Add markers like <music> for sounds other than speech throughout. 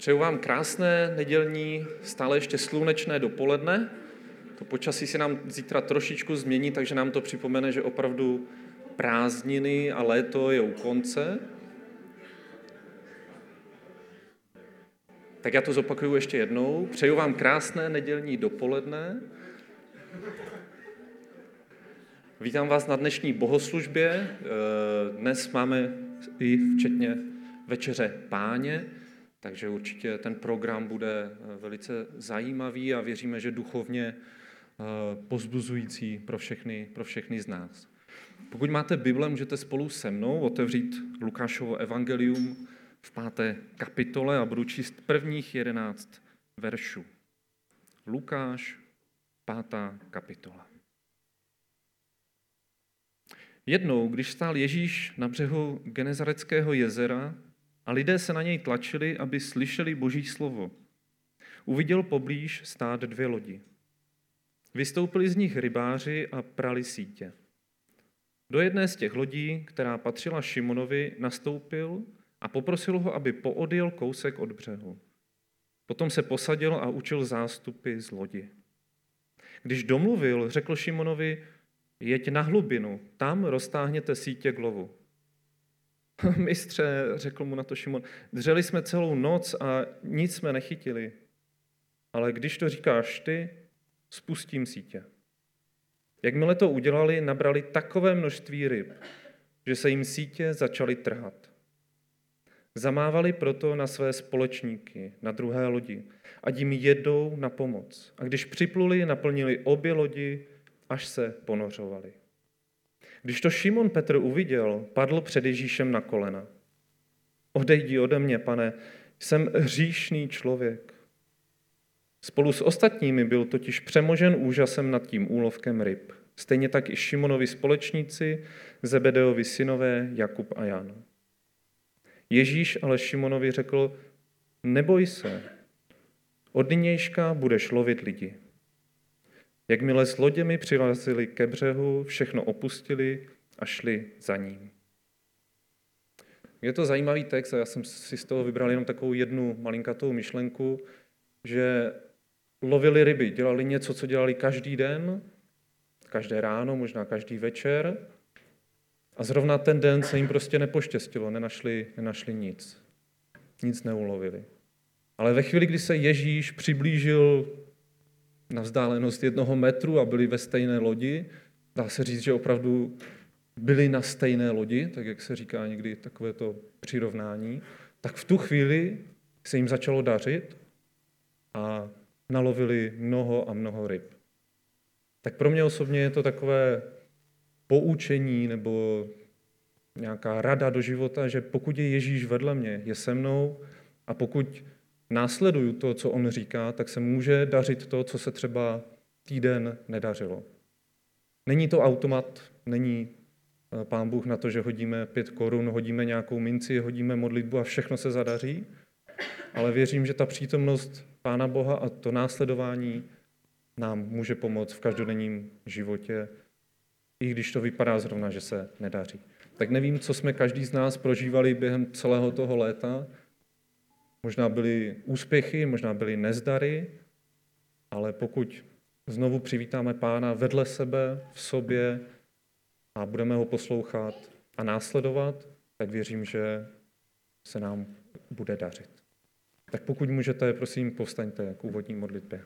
Přeju vám krásné nedělní, stále ještě slunečné dopoledne. To počasí se nám zítra trošičku změní, takže nám to připomene, že opravdu prázdniny a léto je u konce. Tak já to zopakuju ještě jednou. Přeju vám krásné nedělní dopoledne. Vítám vás na dnešní bohoslužbě. Dnes máme i včetně večeře páně, takže určitě ten program bude velice zajímavý a věříme, že duchovně pozbuzující pro všechny, pro všechny z nás. Pokud máte Bible, můžete spolu se mnou otevřít Lukášovo evangelium v páté kapitole a budu číst prvních jedenáct veršů. Lukáš, pátá kapitola. Jednou, když stál Ježíš na břehu Genezareckého jezera a lidé se na něj tlačili, aby slyšeli Boží slovo, uviděl poblíž stát dvě lodi. Vystoupili z nich rybáři a prali sítě. Do jedné z těch lodí, která patřila Šimonovi, nastoupil a poprosil ho, aby poodjel kousek od břehu. Potom se posadil a učil zástupy z lodi. Když domluvil, řekl Šimonovi, jeď na hlubinu, tam roztáhněte sítě k lovu. <laughs> Mistře, řekl mu na to Šimon, dřeli jsme celou noc a nic jsme nechytili. Ale když to říkáš ty, spustím sítě. Jakmile to udělali, nabrali takové množství ryb, že se jim sítě začaly trhat. Zamávali proto na své společníky na druhé lodi, ať jim jedou na pomoc. A když připluli, naplnili obě lodi, až se ponořovali. Když to Šimon Petr uviděl, padl před Ježíšem na kolena. Odejdi ode mě, pane, jsem hříšný člověk. Spolu s ostatními byl totiž přemožen úžasem nad tím úlovkem ryb. Stejně tak i Šimonovi společníci, Zebedeovi synové Jakub a Jan. Ježíš ale Šimonovi řekl, neboj se, od nynějška budeš lovit lidi. Jakmile s loděmi přirazili ke břehu, všechno opustili a šli za ním. Je to zajímavý text a já jsem si z toho vybral jenom takovou jednu malinkatou myšlenku, že lovili ryby, dělali něco, co dělali každý den, každé ráno, možná každý večer, a zrovna ten den se jim prostě nepoštěstilo, nenašli, nenašli nic. Nic neulovili. Ale ve chvíli, kdy se Ježíš přiblížil na vzdálenost jednoho metru a byli ve stejné lodi, dá se říct, že opravdu byli na stejné lodi, tak jak se říká někdy takovéto přirovnání, tak v tu chvíli se jim začalo dařit a nalovili mnoho a mnoho ryb. Tak pro mě osobně je to takové poučení nebo nějaká rada do života, že pokud je Ježíš vedle mě, je se mnou a pokud následuju to, co on říká, tak se může dařit to, co se třeba týden nedařilo. Není to automat, není eh, pán Bůh na to, že hodíme pět korun, hodíme nějakou minci, hodíme modlitbu a všechno se zadaří, ale věřím, že ta přítomnost Pána Boha a to následování nám může pomoct v každodenním životě i když to vypadá zrovna, že se nedaří. Tak nevím, co jsme každý z nás prožívali během celého toho léta. Možná byly úspěchy, možná byly nezdary, ale pokud znovu přivítáme Pána vedle sebe, v sobě a budeme ho poslouchat a následovat, tak věřím, že se nám bude dařit. Tak pokud můžete, prosím, povstaňte k úvodní modlitbě.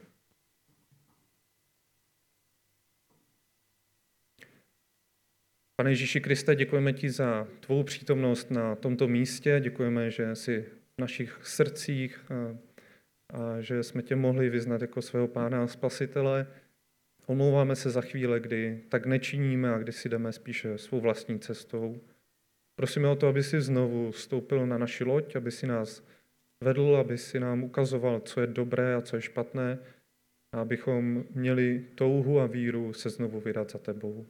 Pane Ježíši Kriste, děkujeme ti za tvou přítomnost na tomto místě, děkujeme, že jsi našich srdcích a, a že jsme tě mohli vyznat jako svého pána a spasitele. Omlouváme se za chvíle, kdy tak nečiníme a kdy si jdeme spíše svou vlastní cestou. Prosíme o to, aby si znovu vstoupil na naši loď, aby si nás vedl, aby si nám ukazoval, co je dobré a co je špatné, a abychom měli touhu a víru se znovu vydat za tebou.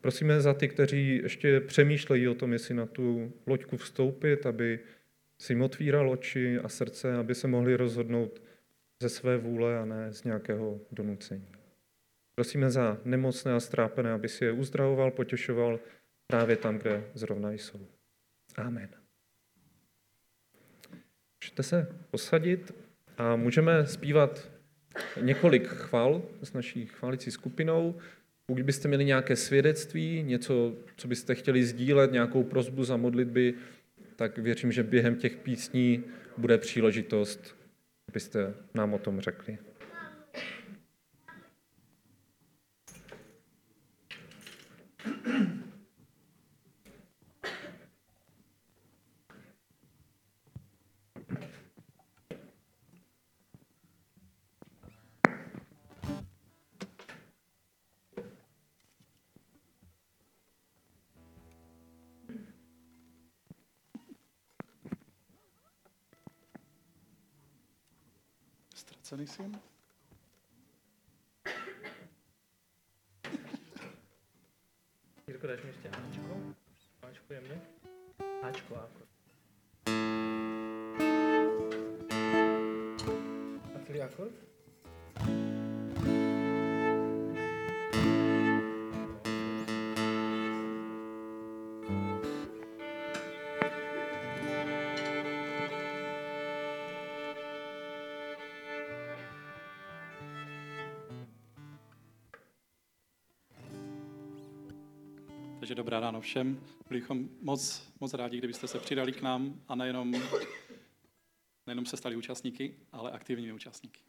Prosíme za ty, kteří ještě přemýšlejí o tom, jestli na tu loďku vstoupit, aby si jim otvíral oči a srdce, aby se mohli rozhodnout ze své vůle a ne z nějakého donucení. Prosíme za nemocné a strápené, aby si je uzdravoval, potěšoval právě tam, kde zrovna jsou. Amen. Můžete se posadit a můžeme zpívat několik chval s naší chválicí skupinou. Pokud byste měli nějaké svědectví, něco, co byste chtěli sdílet, nějakou prozbu za modlitby, tak věřím, že během těch písní bude příležitost, abyste nám o tom řekli. Elysium? Dobrá ráno všem. Byli bychom moc, moc rádi, kdybyste se přidali k nám a nejenom, nejenom se stali účastníky, ale aktivními účastníky.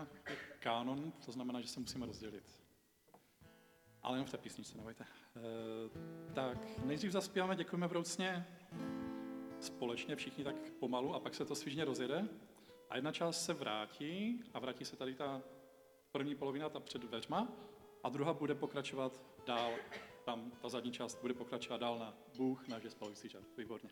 Písnička kánon, to znamená, že se musíme rozdělit. Ale jenom v té písničce, nebojte. E, tak nejdřív zaspíváme Děkujeme vroucně společně všichni tak pomalu a pak se to svížně rozjede. A jedna část se vrátí a vrátí se tady ta první polovina, ta před dveřma, a druhá bude pokračovat dál. Tam ta zadní část bude pokračovat dál na Bůh, náš je žad. Výborně.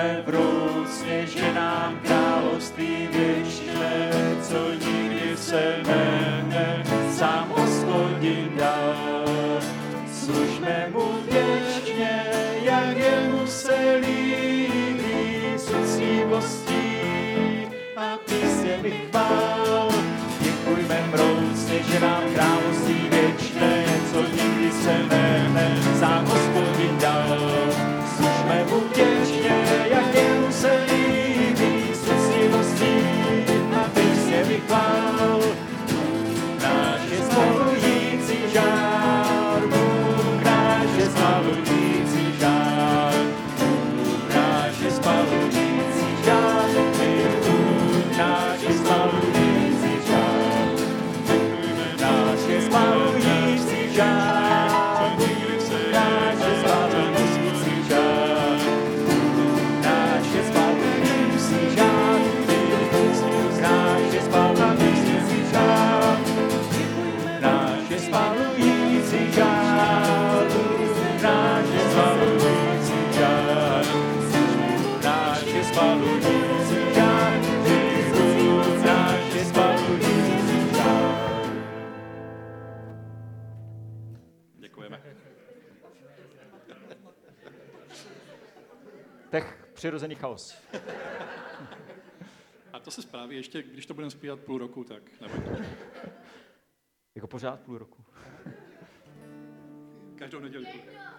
Děkujme vroucně, že nám království věčné, co nikdy se ne, sám hospodin dal. Služme mu věčně, jak jemu se líbí, s uctivostí a písněmi chvál. Děkujme vroucně, že nám království věčné, co nikdy se ne, sám hospodin přirozený chaos. A to se zpráví ještě, když to budeme zpívat půl roku, tak nebojte. Jako pořád půl roku. Každou neděli. Ježíši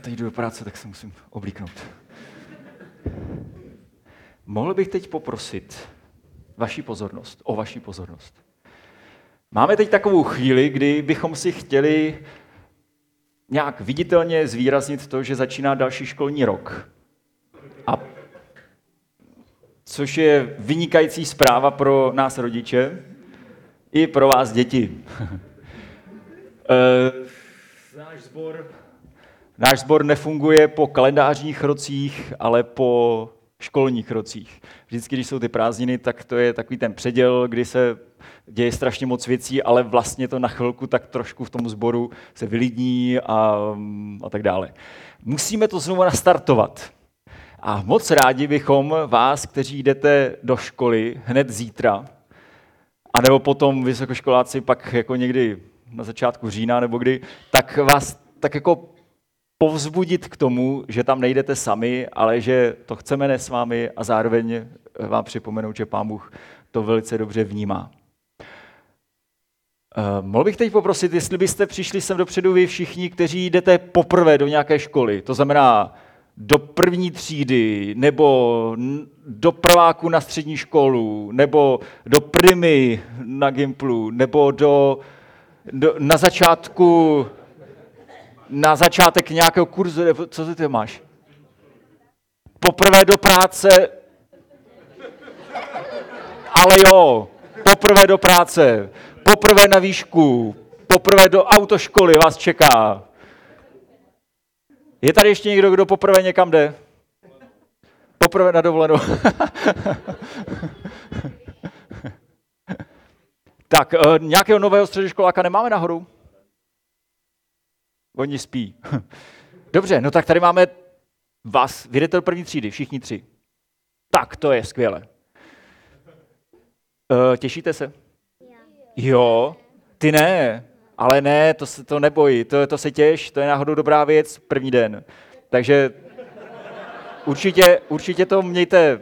teď jdu do práce, tak se musím oblíknout. Mohl bych teď poprosit vaši pozornost, o vaši pozornost. Máme teď takovou chvíli, kdy bychom si chtěli nějak viditelně zvýraznit to, že začíná další školní rok. A což je vynikající zpráva pro nás rodiče i pro vás děti. <laughs> Eh, náš sbor Náš sbor nefunguje po kalendářních rocích, ale po školních rocích. Vždycky, když jsou ty prázdniny, tak to je takový ten předěl, kdy se děje strašně moc věcí, ale vlastně to na chvilku tak trošku v tom sboru se vylidní a, a tak dále. Musíme to znovu nastartovat. A moc rádi bychom vás, kteří jdete do školy hned zítra, a nebo potom vysokoškoláci pak jako někdy na začátku října nebo kdy, tak vás tak jako povzbudit k tomu, že tam nejdete sami, ale že to chceme ne s vámi a zároveň vám připomenout, že Pán Bůh to velice dobře vnímá. Uh, mohl bych teď poprosit, jestli byste přišli sem dopředu vy všichni, kteří jdete poprvé do nějaké školy, to znamená do první třídy, nebo do prváku na střední školu, nebo do primy na Gimplu, nebo do, do, na začátku na začátek nějakého kurzu, co ty máš? Poprvé do práce, ale jo, poprvé do práce, poprvé na výšku, poprvé do autoškoly vás čeká. Je tady ještě někdo, kdo poprvé někam jde? Poprvé na dovolenou. <laughs> tak, uh, nějakého nového středoškoláka nemáme nahoru? Oni spí. <laughs> Dobře, no tak tady máme vás, vy jdete do první třídy, všichni tři. Tak, to je skvěle. Uh, těšíte se? Jo, ty ne, ale ne, to se to nebojí, to, to se těš, to je náhodou dobrá věc, první den. Takže určitě, určitě to mějte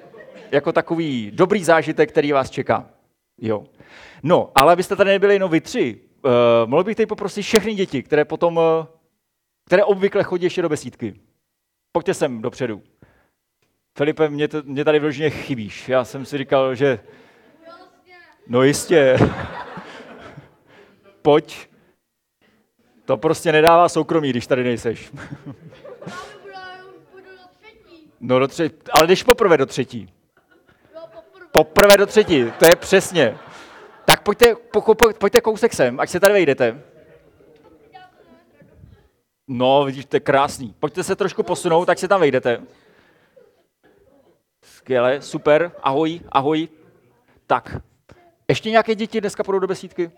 jako takový dobrý zážitek, který vás čeká. Jo. No, ale abyste tady nebyli jenom vy tři, uh, mohl bych teď poprosit všechny děti, které potom uh, které obvykle chodí ještě do besídky. Pojďte sem dopředu. Filipe, mě, to, mě tady vložně chybíš. Já jsem si říkal, že... No jistě. <laughs> Pojď. To prostě nedává soukromí, když tady nejseš. <laughs> No do třetí. Ale jdeš poprvé do třetí. Poprvé do třetí, to je přesně. Tak pojďte, po, po, pojďte kousek sem, ať se tady vejdete. No, vidíš, to je krásný. Pojďte se trošku posunout, tak se tam vejdete. Skvěle, super, ahoj, ahoj. Tak, ještě nějaké děti dneska půjdou do besídky?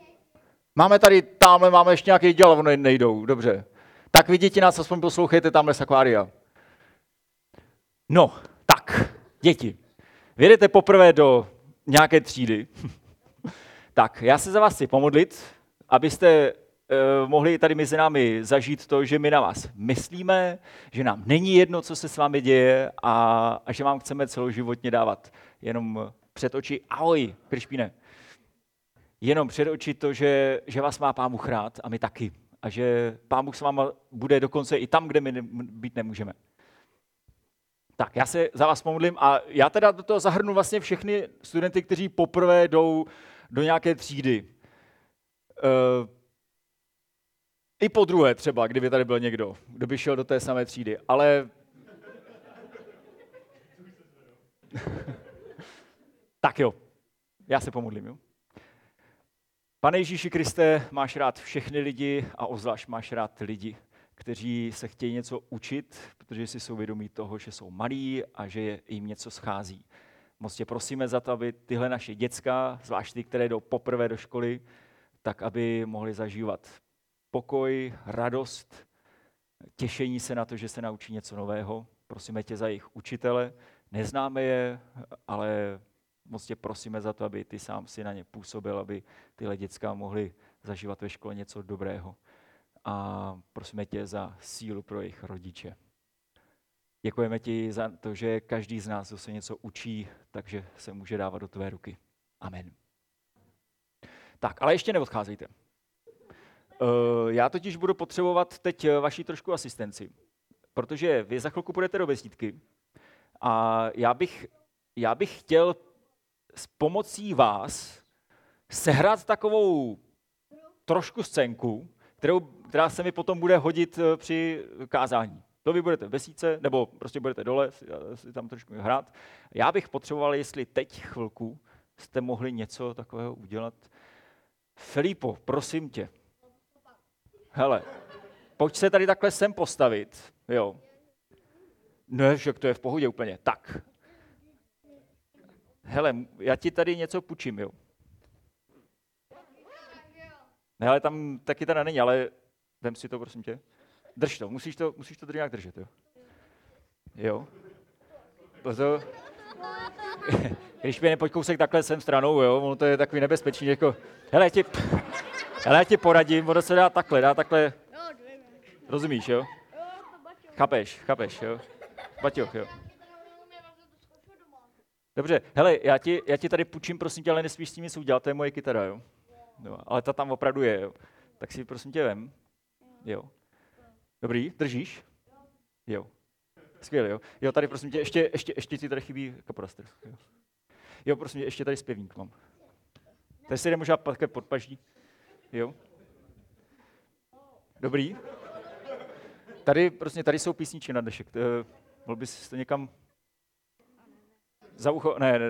Máme tady, tamhle máme ještě nějaké děla, ono nejdou, dobře. Tak vy děti nás aspoň poslouchejte tamhle z akvária. No, tak, děti. Vědete poprvé do nějaké třídy. <laughs> tak, já se za vás chci pomodlit, abyste mohli tady mezi námi zažít to, že my na vás myslíme, že nám není jedno, co se s vámi děje a, a že vám chceme celoživotně dávat jenom před oči, ahoj, Krišpíne, jenom před oči to, že, že vás má Pán Bůh rád a my taky. A že Pán Bůh s váma bude dokonce i tam, kde my ne, být nemůžeme. Tak, já se za vás pomodlím a já teda do toho zahrnu vlastně všechny studenty, kteří poprvé jdou do nějaké třídy. Uh, i po druhé třeba, kdyby tady byl někdo, kdo by šel do té samé třídy. Ale... <laughs> tak jo, já se pomodlím. Jo? Pane Ježíši Kriste, máš rád všechny lidi a ozvlášť máš rád lidi, kteří se chtějí něco učit, protože si jsou vědomí toho, že jsou malí a že jim něco schází. Moc tě prosíme za to, aby tyhle naše děcka, zvlášť ty, které jdou poprvé do školy, tak aby mohli zažívat pokoj, radost, těšení se na to, že se naučí něco nového. Prosíme tě za jejich učitele. Neznáme je, ale moc tě prosíme za to, aby ty sám si na ně působil, aby tyhle děcka mohly zažívat ve škole něco dobrého. A prosíme tě za sílu pro jejich rodiče. Děkujeme ti za to, že každý z nás se něco učí, takže se může dávat do tvé ruky. Amen. Tak, ale ještě neodcházejte. Eh, já totiž budu potřebovat teď eh, vaši trošku asistenci. protože vy za chvilku půjdete do besídky a já bych, já bych chtěl s pomocí vás sehrát takovou trošku scénku, kterou, která se mi potom bude hodit eh, při kázání. To vy budete v nebo prostě budete dole si, si tam trošku hrát. Já bych potřeboval, jestli teď chvilku jste mohli něco takového udělat. Filipo, prosím tě. Hele, pojď se tady takhle sem postavit. Jo. Ne, že to je v pohodě úplně. Tak. Hele, já ti tady něco půjčím, jo. Ne, ale tam taky teda není, ale vem si to, prosím tě. Drž to, musíš to, musíš to nějak držet, jo. Jo. To, <laughs> když mě nepojď kousek takhle sem stranou, jo, ono to je takový nebezpečný, jako, hele, ti, hele, já ti poradím, ono se dá takhle, dá takhle, rozumíš, jo? Chápeš, chápeš, jo? Baťoch, jo. Dobře, hele, já ti, já ti tady půjčím, prosím tě, ale nesmíš s tím nic udělat, to je moje kytara, jo? jo? Ale ta tam opravdu je, jo? Tak si prosím tě vem. Jo. Dobrý, držíš? Jo. Skvěle, jo. Jo, tady prosím tě, ještě, ještě, ještě ti tady chybí kaporaster. Jo. jo, prosím tě, ještě tady zpěvník mám. Tady si jde možná také podpaží. Jo. Dobrý. Tady, prostě, tady jsou písničky na dnešek. Mohl bys to někam za ucho? Ne, ne.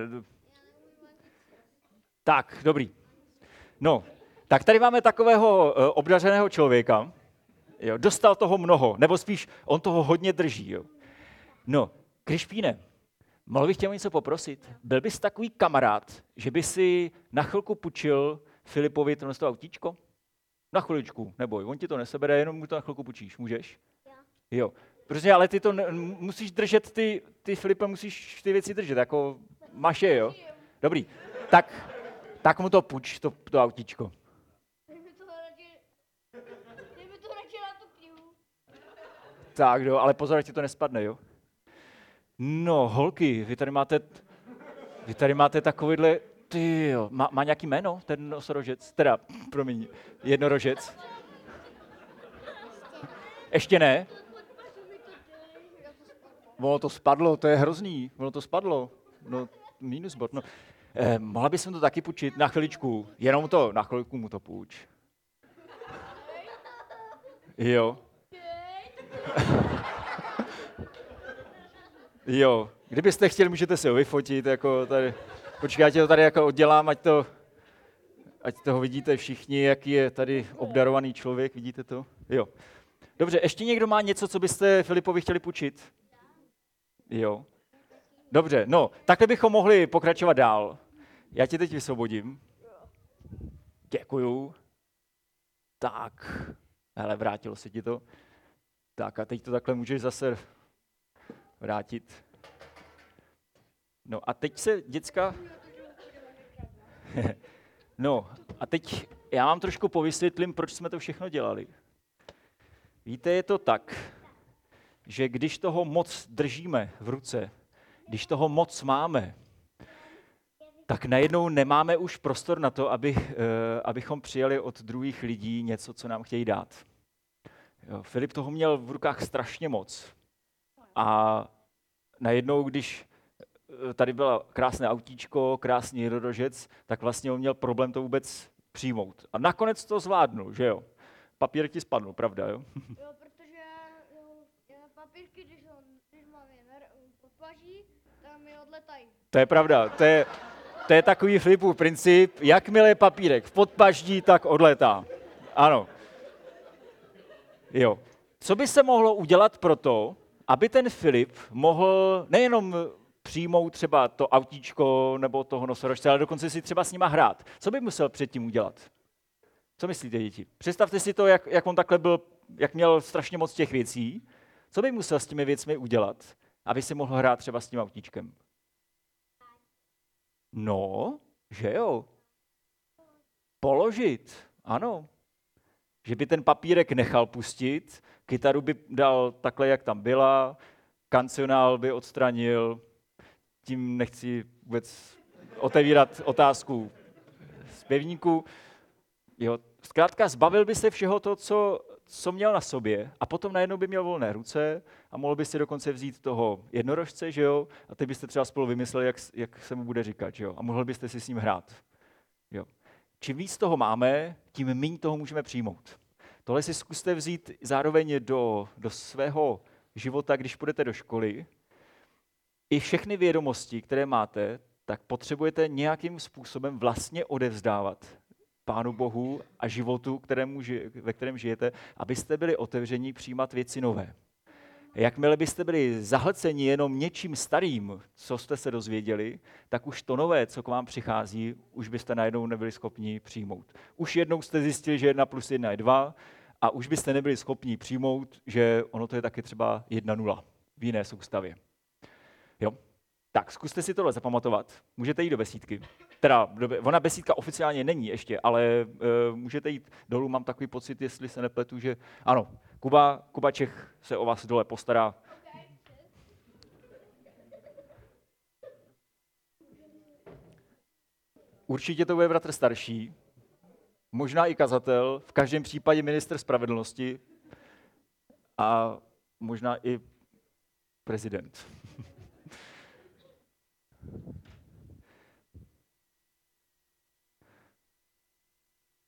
Tak, dobrý. No, tak tady máme takového uh, obdařeného člověka. Jo, dostal toho mnoho, nebo spíš on toho hodně drží. Jo. No, Krišpíne, mohl bych tě o něco poprosit? Byl bys takový kamarád, že by si na chvilku půjčil Filipovi to autíčko? Na chviličku, neboj, on ti to nesebere, jenom mu to na chvilku půjčíš, můžeš? Jo. Protože ale ty to ne, musíš držet, ty, ty Filipe, musíš ty věci držet, jako máš je, jo? Dobrý. Tak, tak mu to půjč, to, to autíčko. Tak, jo, ale pozor, ať ti to nespadne, jo? No, holky, vy tady máte, vy tady máte takovýhle, ty jo, má, má nějaký jméno ten nosorožec? Teda, promiň, jednorožec. Ještě ne? Ono to spadlo, to je hrozný. Ono to spadlo. No, minus bod. No. Eh, mohla bys to taky půjčit na chviličku. Jenom to, na chvilku mu to půjč. Jo. jo. Kdybyste chtěli, můžete si ho vyfotit. Jako tady. Počkej, já to tady jako oddělám, ať to, ať toho vidíte všichni, jaký je tady obdarovaný člověk. Vidíte to? Jo. Dobře, ještě někdo má něco, co byste Filipovi chtěli půjčit? Jo. Dobře, no, takhle bychom mohli pokračovat dál. Já tě teď vysvobodím. Děkuju. Tak, hele, vrátilo se ti to. Tak a teď to takhle můžeš zase vrátit. No a teď se děcka... <laughs> no a teď já vám trošku povysvětlím, proč jsme to všechno dělali. Víte, je to tak, že když toho moc držíme v ruce, když toho moc máme, tak najednou nemáme už prostor na to, aby, uh, abychom přijali od druhých lidí něco, co nám chtějí dát. Jo, Filip toho měl v rukách strašně moc. A najednou, když eh, tady byla krásné autíčko, krásný rodožec, tak vlastně on měl problém to vůbec přijmout. A nakonec to zvládnul, že jo? Papír ti spadnul, pravda, jo? <laughs> jo protože jo, papírky, když, on, když mám je pod paží, tam mi odletají. To je pravda, to je, to je takový Filipův princip, jakmile je papírek v podpaždí, tak odletá. Ano. Jo. Co by se mohlo udělat pro to, aby ten Filip mohl nejenom přijmout třeba to autíčko nebo toho nosorožce, ale dokonce si třeba s nima hrát. Co by musel předtím udělat? Co myslíte, děti? Představte si to, jak, jak on takhle byl, jak měl strašně moc těch věcí. Co by musel s těmi věcmi udělat, aby si mohl hrát třeba s tím autíčkem? No, že jo. Položit, ano. Že by ten papírek nechal pustit, kytaru by dal takhle, jak tam byla, kancionál by odstranil, tím nechci vůbec otevírat otázku zpěvníku. Jo, zkrátka zbavil by se všeho to, co, co měl na sobě a potom najednou by měl volné ruce a mohl by si dokonce vzít toho jednorožce, že jo, a ty byste třeba spolu vymysleli, jak, jak se mu bude říkat, že jo, a mohl byste si s ním hrát. Jo. Čím víc toho máme, tím méně toho můžeme přijmout. Tohle si zkuste vzít zároveň do, do svého života, když půjdete do školy. I všechny vědomosti, které máte, tak potřebujete nějakým způsobem vlastně odevzdávat Pánu Bohu a životu, kterému, ve kterém žijete, abyste byli otevření přijímat věci nové. Jakmile byste byli zahlceni jenom něčím starým, co jste se dozvěděli, tak už to nové, co k vám přichází, už byste najednou nebyli schopni přijmout. Už jednou jste zjistili, že jedna plus jedna je dva a už byste nebyli schopni přijmout, že ono to je taky třeba jedna nula v jiné soustavě. Jo? Tak, zkuste si tohle zapamatovat. Můžete jít do besídky. Teda, ona besídka oficiálně není ještě, ale uh, můžete jít dolů, mám takový pocit, jestli se nepletu, že ano, Kuba, Kuba Čech se o vás dole postará. Určitě to bude bratr starší, možná i kazatel, v každém případě minister spravedlnosti a možná i prezident. <laughs>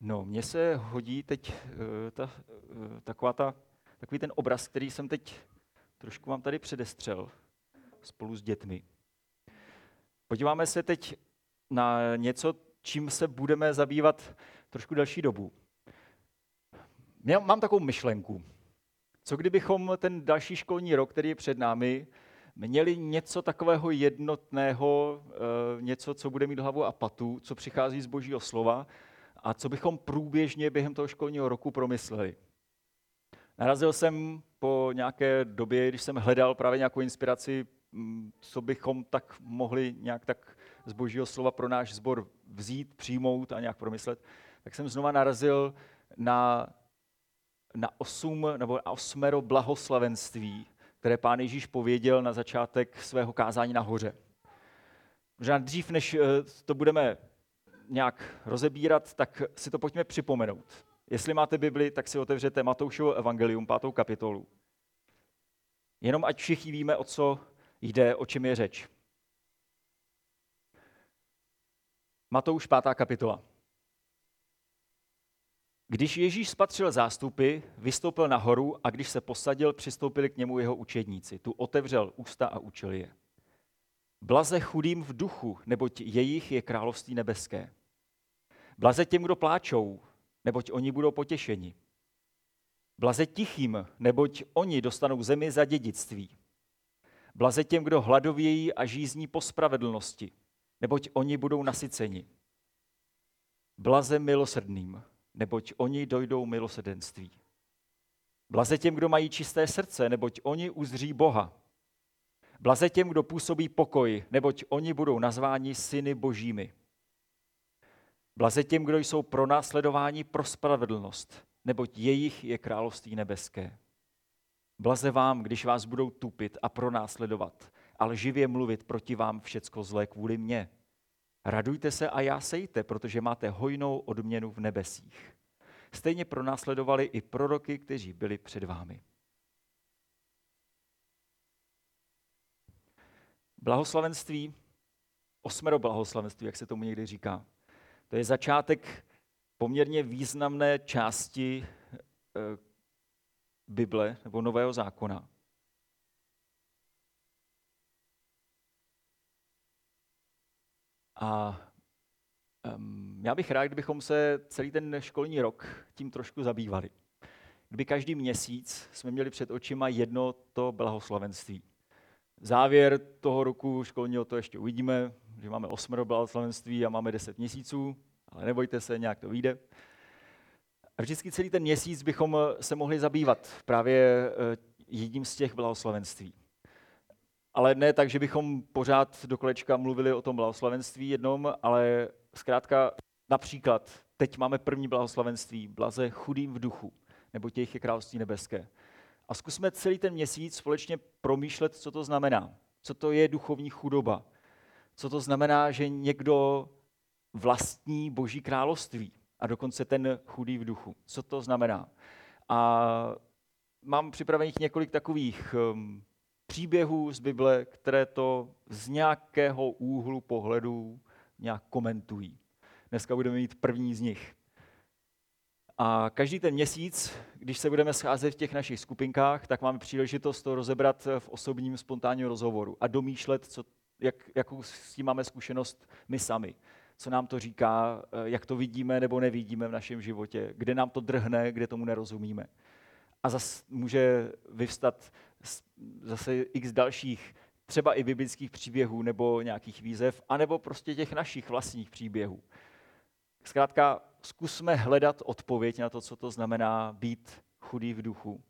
No, mně se hodí teď uh, ta, uh, taková ta, takový ten obraz, který jsem teď trošku vám tady předestřel spolu s dětmi. Podíváme se teď na něco, čím se budeme zabývat trošku další dobu. Já mám takovou myšlenku. Co kdybychom ten další školní rok, který je před námi, měli něco takového jednotného, eh, něco, co bude mít hlavu a patu, co přichází z božího slova a co bychom průběžně během toho školního roku promysleli. Narazil jsem po nějaké době, když jsem hledal právě nějakou inspiraci, mm, co bychom tak mohli nějak tak z božího slova pro náš sbor vzít, přijmout a nějak promyslet, tak jsem znova narazil na, na osm nebo osmero blahoslavenství, které pán Ježíš pověděl na začátek svého kázání nahoře. Možná dřív, než eh, to budeme nějak rozebírat, tak si to pojďme připomenout. Jestli máte Bibli, tak si otevřete Matoušovo evangelium, pátou kapitolu. Jenom ať všichni víme, o co jde, o čem je řeč. Matouš, pátá kapitola. Když Ježíš spatřil zástupy, vystoupil nahoru a když se posadil, přistoupili k němu jeho učedníci. Tu otevřel ústa a učil je. Blaze chudým v duchu, neboť jejich je království nebeské. Blaze těm, kdo pláčou, neboť oni budou potěšeni. Blaze tichým, neboť oni dostanou zemi za dědictví. Blaze těm, kdo hladovějí a žízní po spravedlnosti, neboť oni budou nasyceni. Blaze milosrdným, neboť oni dojdou milosedenství. Blaze těm, kdo mají čisté srdce, neboť oni uzří Boha. Blaze těm, kdo působí pokoj, neboť oni budou nazváni syny božími. Blaze těm, kdo jsou pro následování pro spravedlnost, neboť jejich je království nebeské. Blaze vám, když vás budou tupit a pronásledovat, ale živě mluvit proti vám všecko zlé kvůli mně. Radujte se a já sejte, protože máte hojnou odměnu v nebesích. Stejně pronásledovali i proroky, kteří byli před vámi. Blahoslavenství, osmero blahoslavenství, jak se tomu někdy říká, to je začátek poměrně významné části eh, Bible nebo Nového zákona. A um, já bych rád, kdybychom se celý ten školní rok tím trošku zabývali. Kdyby každý měsíc jsme měli před očima jedno to blahoslavenství. Závěr toho roku školního to ještě uvidíme, že máme osmero blahoslavenství a máme deset měsíců, ale nebojte se, nějak to vyjde. A vždycky celý ten měsíc bychom se mohli zabývat právě eh, jedním z těch blahoslavenství. Ale ne tak, že bychom pořád do kolečka mluvili o tom blahoslavenství jednom, ale zkrátka například teď máme první blahoslavenství, blaze chudým v duchu, nebo těch je království nebeské. A zkusme celý ten měsíc společně promýšlet, co to znamená. Co to je duchovní chudoba. Co to znamená, že někdo vlastní boží království a dokonce ten chudý v duchu. Co to znamená? A mám připravených několik takových um, příběhů z Bible, které to z nějakého úhlu pohledu nějak komentují. Dneska budeme mít první z nich. A každý ten měsíc, když se budeme scházet v těch našich skupinkách, tak máme příležitost to rozebrat v osobním spontánním rozhovoru a domýšlet, co, jak, jakou s tím máme zkušenost my sami. Co nám to říká, jak to vidíme nebo nevidíme v našem životě, kde nám to drhne, kde tomu nerozumíme. A zase může vyvstat zase x dalších, třeba i biblických příběhů nebo nějakých výzev, anebo prostě těch našich vlastních příběhů. Zkrátka, zkusme hledat odpověď na to, co to znamená být chudý v duchu,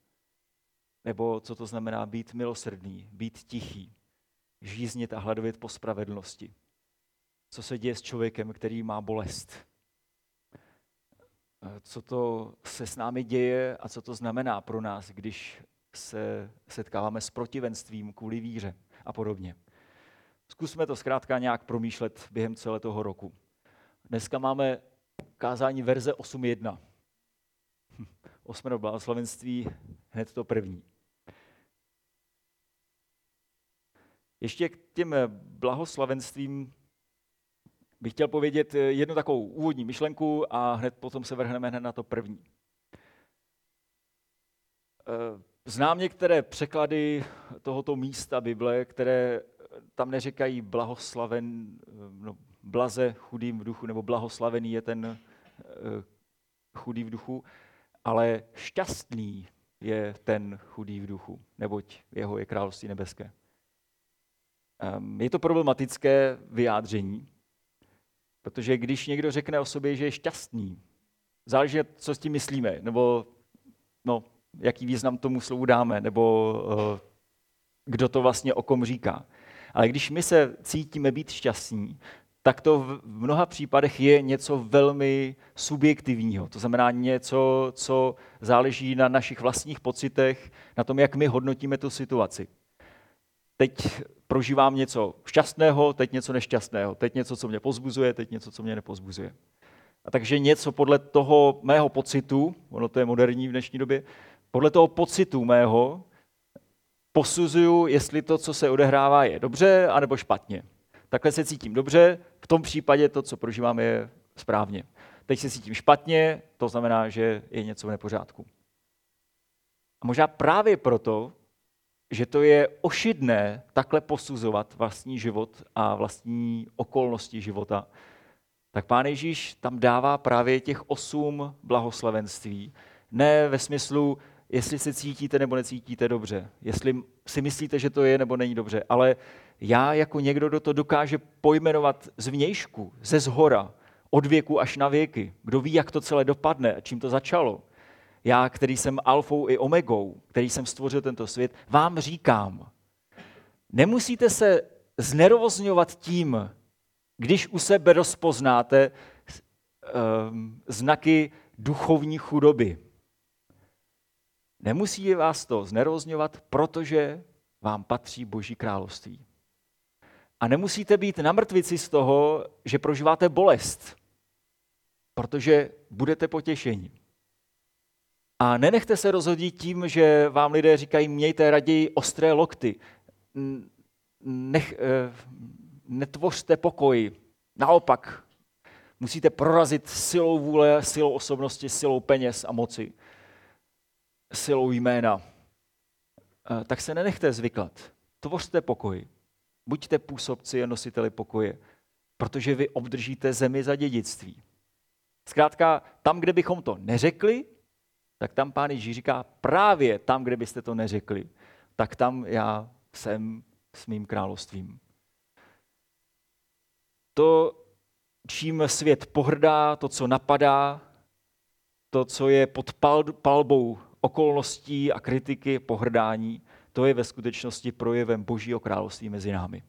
nebo co to znamená být milosrdný, být tichý, žíznit a hledovět po spravedlnosti. Co se děje s člověkem, který má bolest. Co to se s námi děje a co to znamená pro nás, když se setkáváme s protivenstvím kvůli víře a podobně. Zkusme to zkrátka nějak promýšlet během celého toho roku. Dneska máme kázání verze 8.1. <laughs> Osmero blahoslavenství, hned to první. Ještě k těm blahoslavenstvím bych chtěl povědět jednu takovou úvodní myšlenku a hned potom se vrhneme hned na to první. Znám některé překlady tohoto místa Bible, které tam neříkají blahoslaven, no, blaze chudým v duchu, nebo blahoslavený je ten uh, chudý v duchu, ale šťastný je ten chudý v duchu, neboť jeho je království nebeské. Um, je to problematické vyjádření, protože když někdo řekne o sobě, že je šťastný, záleží, co s tím myslíme, nebo no, jaký význam tomu slovu dáme, nebo uh, kdo to vlastně o kom říká. Ale když my se cítíme být šťastní, tak to v mnoha případech je něco velmi subjektivního. To znamená něco, co záleží na našich vlastních pocitech, na tom, jak my hodnotíme tu situaci. Teď prožívám něco šťastného, teď něco nešťastného, teď něco, co mě pozbuzuje, teď něco, co mě nepozbuzuje. A takže něco podle toho mého pocitu, ono to je moderní v dnešní době, podle toho pocitu mého posuzuju, jestli to, co se odehrává, je dobře anebo špatně. Takhle se cítím dobře, v tom případě to, co prožívám, je správně. Teď se cítím špatně, to znamená, že je něco v nepořádku. A možná právě proto, že to je ošidné takhle posuzovat vlastní život a vlastní okolnosti života, tak pán Ježíš tam dává právě těch osm blahoslavenství. Ne ve smyslu, jestli se cítíte nebo necítíte dobře, jestli si myslíte, že to je nebo není dobře, ale já jako někdo, kdo to dokáže pojmenovat z vnějšku, ze zhora, od věku až na věky, kdo ví, jak to celé dopadne a čím to začalo, já, který jsem alfou i omegou, který jsem stvořil tento svět, vám říkám, nemusíte se znervozňovat tím, když u sebe rozpoznáte um, znaky duchovní chudoby. Nemusí vás to znervozňovat, protože vám patří Boží království. A nemusíte být na mrtvici z toho, že prožíváte bolest, protože budete potěšení. A nenechte se rozhodit tím, že vám lidé říkají, mějte raději ostré lokty. Nech, eh, netvořte pokoj. Naopak, musíte prorazit silou vůle, silou osobnosti, silou peněz a moci, silou jména. Eh, tak se nenechte zvyklat. Tvořte pokoj. Buďte působci a nositeli pokoje, protože vy obdržíte zemi za dědictví. Zkrátka, tam, kde bychom to neřekli, tak tam pán Ježíš říká, právě tam, kde byste to neřekli, tak tam já jsem s mým královstvím. To, čím svět pohrdá, to, co napadá, to, co je pod palbou okolností a kritiky, pohrdání, to je ve skutečnosti projevem Božího království mezi námi.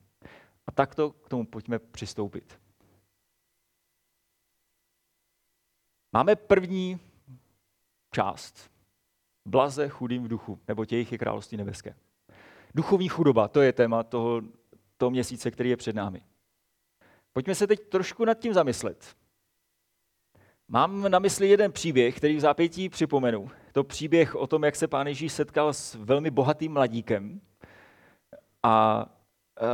A takto k tomu pojďme přistoupit. Máme první část. Blaze chudým v duchu, nebo těch je království nebeské. Duchovní chudoba, to je téma toho, toho měsíce, který je před námi. Pojďme se teď trošku nad tím zamyslet. Mám na mysli jeden příběh, který v zápětí připomenu. To příběh o tom, jak se pán Ježíš setkal s velmi bohatým mladíkem. A uh,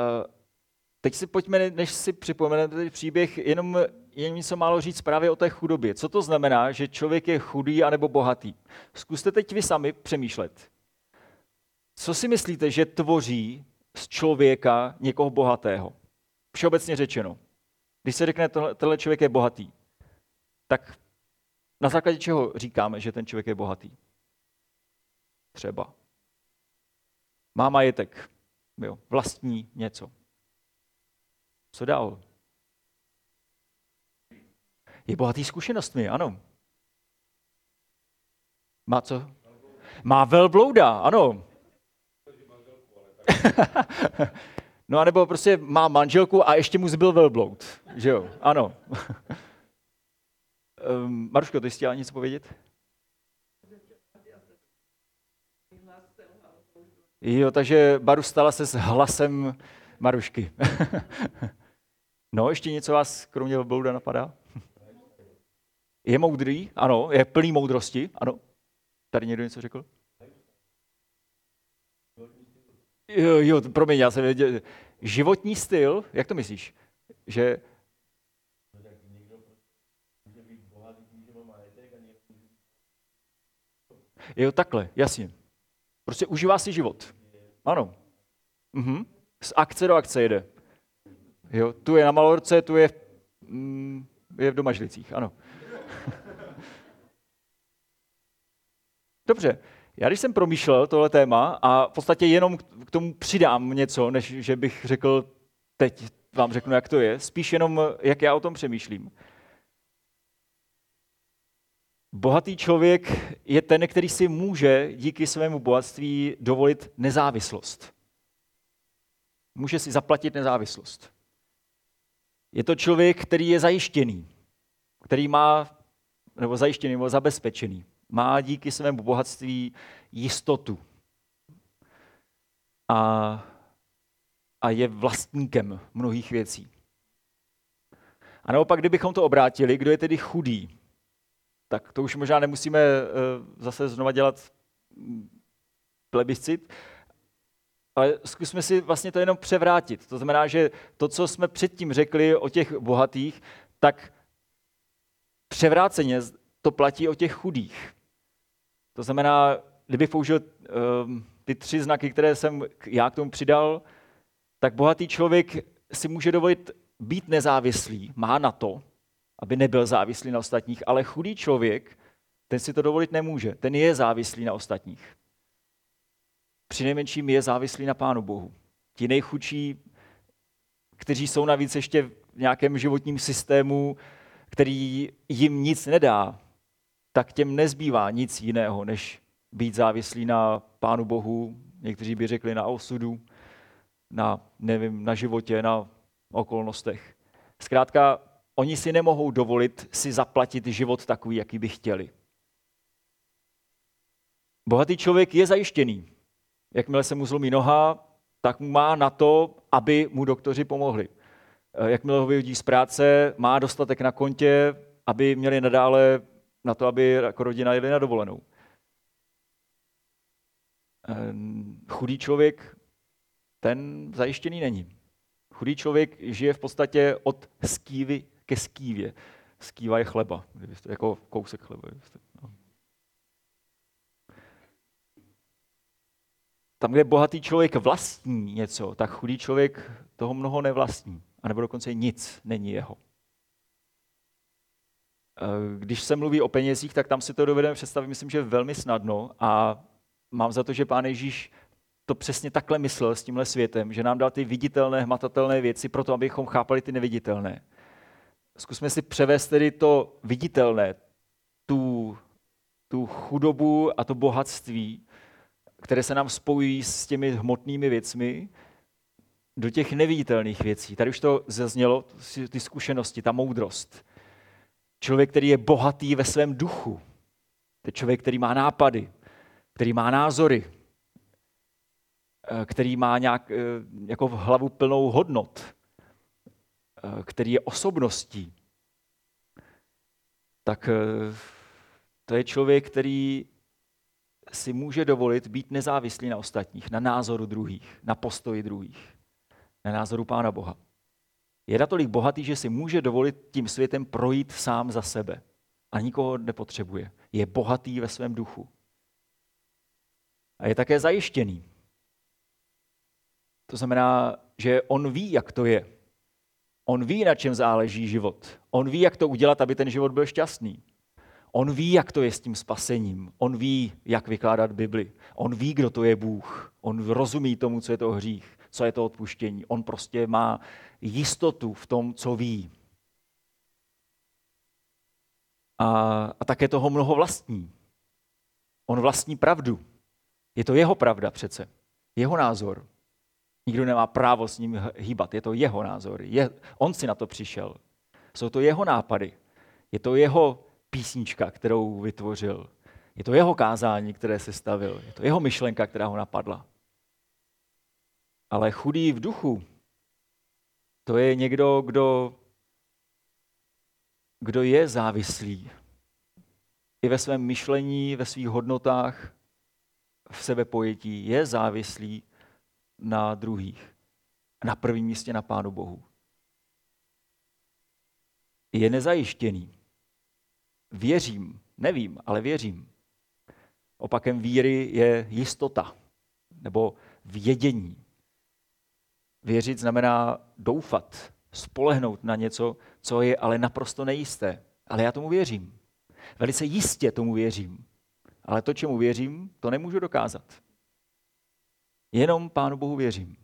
teď si pojďme, než si připomeneme ten příběh, jenom, jenom něco málo říct právě o té chudobě. Co to znamená, že člověk je chudý anebo bohatý? Zkuste teď vy sami přemýšlet. Co si myslíte, že tvoří z člověka někoho bohatého? Všeobecně řečeno. Když se řekne, tohle, tohle člověk je bohatý, tak na základě čeho říkáme, že ten člověk je bohatý? Třeba. Má majetek, jo, vlastní něco. Co dál? Je bohatý zkušenostmi, ano. Má co? Má velblouda, ano. <laughs> no a nebo prostě má manželku a ještě mu zbyl velbloud, že jo? Ano. <laughs> um, Maruško, ty jsi chtěla něco povědět? Jo, takže Baru stala se s hlasem Marušky. <laughs> no, ještě něco vás kromě velblouda napadá? Je moudrý? Ano. Je plný moudrosti? Ano. Tady někdo něco řekl? Jo, jo, promiň, já jsem věděl. Životní styl, jak to myslíš? Že... Jo, takhle, jasně. Prostě užívá si život. Ano. Mhm. Z akce do akce jede. Jo, tu je na Malorce, tu je, mm, je v Domažlicích, ano. <laughs> Dobře, já když jsem promýšlel tohle téma a v podstatě jenom k tomu přidám něco, než že bych řekl, teď vám řeknu, jak to je, spíš jenom, jak já o tom přemýšlím. Bohatý člověk je ten, který si může díky svému bohatství dovolit nezávislost. Může si zaplatit nezávislost. Je to člověk, který je zajištěný, který má, nebo zajištěný, nebo zabezpečený. Má díky svému bohatství jistotu. A, a je vlastníkem mnohých věcí. A naopak, kdybychom to obrátili, kdo je tedy chudý, tak to už možná nemusíme uh, zase znova dělat plebiscit, ale zkusme si vlastně to jenom převrátit. To znamená, že to, co jsme předtím řekli o těch bohatých, tak převráceně to platí o těch chudých. To znamená, kdybych použil um, ty tři znaky, které jsem já k tomu přidal, tak bohatý člověk si může dovolit být nezávislý, má na to, aby nebyl závislý na ostatních, ale chudý člověk, ten si to dovolit nemůže, ten je závislý na ostatních. Při nejmenším je závislý na Pánu Bohu. Ti nejchudší, kteří jsou navíc ještě v nějakém životním systému, který jim nic nedá, tak těm nezbývá nic jiného, než být závislý na Pánu Bohu, někteří by řekli na osudu, na, nevím, na životě, na okolnostech. Zkrátka, oni si nemohou dovolit si zaplatit život takový, jaký by chtěli. Bohatý člověk je zajištěný. Jakmile se mu zlomí noha, tak mu má na to, aby mu doktoři pomohli. Jakmile ho vyhodí z práce, má dostatek na kontě, aby měli nadále na to, aby jako rodina jeli na dovolenou. Ehm, chudý člověk, ten zajištěný není. Chudý člověk žije v podstatě od skývy ke skývě. Skýva je chleba, jako kousek chleba. No. Tam, kde bohatý člověk vlastní něco, tak chudý člověk toho mnoho nevlastní. A nebo dokonce nic není jeho. Eh, když se mluví o penězích, tak tam si to dovedeme představit, myslím, že velmi snadno a mám za to, že pán Ježíš to přesně takhle myslel s tímhle světem, že nám dal ty viditelné, hmatatelné věci pro to, abychom chápali ty neviditelné. Zkusme si převést tedy to viditelné, tu, tu chudobu a to bohatství, které se nám spojují s těmi hmotnými věcmi, do těch neviditelných věcí. Tady už to zaznělo, ty zkušenosti, ta moudrost. Člověk, který je bohatý ve svém duchu. To je člověk, který má nápady, který má názory, eh, který má nějak, eh, jako v hlavu plnou hodnot, který je osobností. Tak to je člověk, který si může dovolit být nezávislý na ostatních, na názoru druhých, na postoji druhých, na názoru Pána Boha. Je natolik bohatý, že si může dovolit tím světem projít sám za sebe a nikoho nepotřebuje. Je bohatý ve svém duchu. A je také zajištěný. To znamená, že on ví, jak to je. On ví, na čem záleží život. On ví, jak to udělat, aby ten život byl šťastný. On ví, jak to je s tím spasením. On ví, jak vykládat Bibli. On ví, kdo to je Bůh. On rozumí tomu, co je to hřích, co je to odpuštění. On prostě má jistotu v tom, co ví. A, a také toho mnoho vlastní. On vlastní pravdu. Je to jeho pravda přece. Jeho názor. Nikdo nemá právo s ním hýbat. Je to jeho názor. Je, on si na to přišel. Jsou to jeho nápady. Je to jeho písnička, kterou vytvořil. Je to jeho kázání, které se stavil. Je to jeho myšlenka, která ho napadla. Ale chudý v duchu, to je někdo, kdo, kdo je závislý. I ve svém myšlení, ve svých hodnotách, v sebepojetí je závislý na druhých. Na prvním místě na Pánu Bohu. Je nezajištěný. Věřím, nevím, ale věřím. Opakem víry je jistota nebo vědění. Věřit znamená doufat, spolehnout na něco, co je ale naprosto nejisté. Ale já tomu věřím. Velice jistě tomu věřím. Ale to, čemu věřím, to nemůžu dokázat. Jenom Pánu Bohu věřím.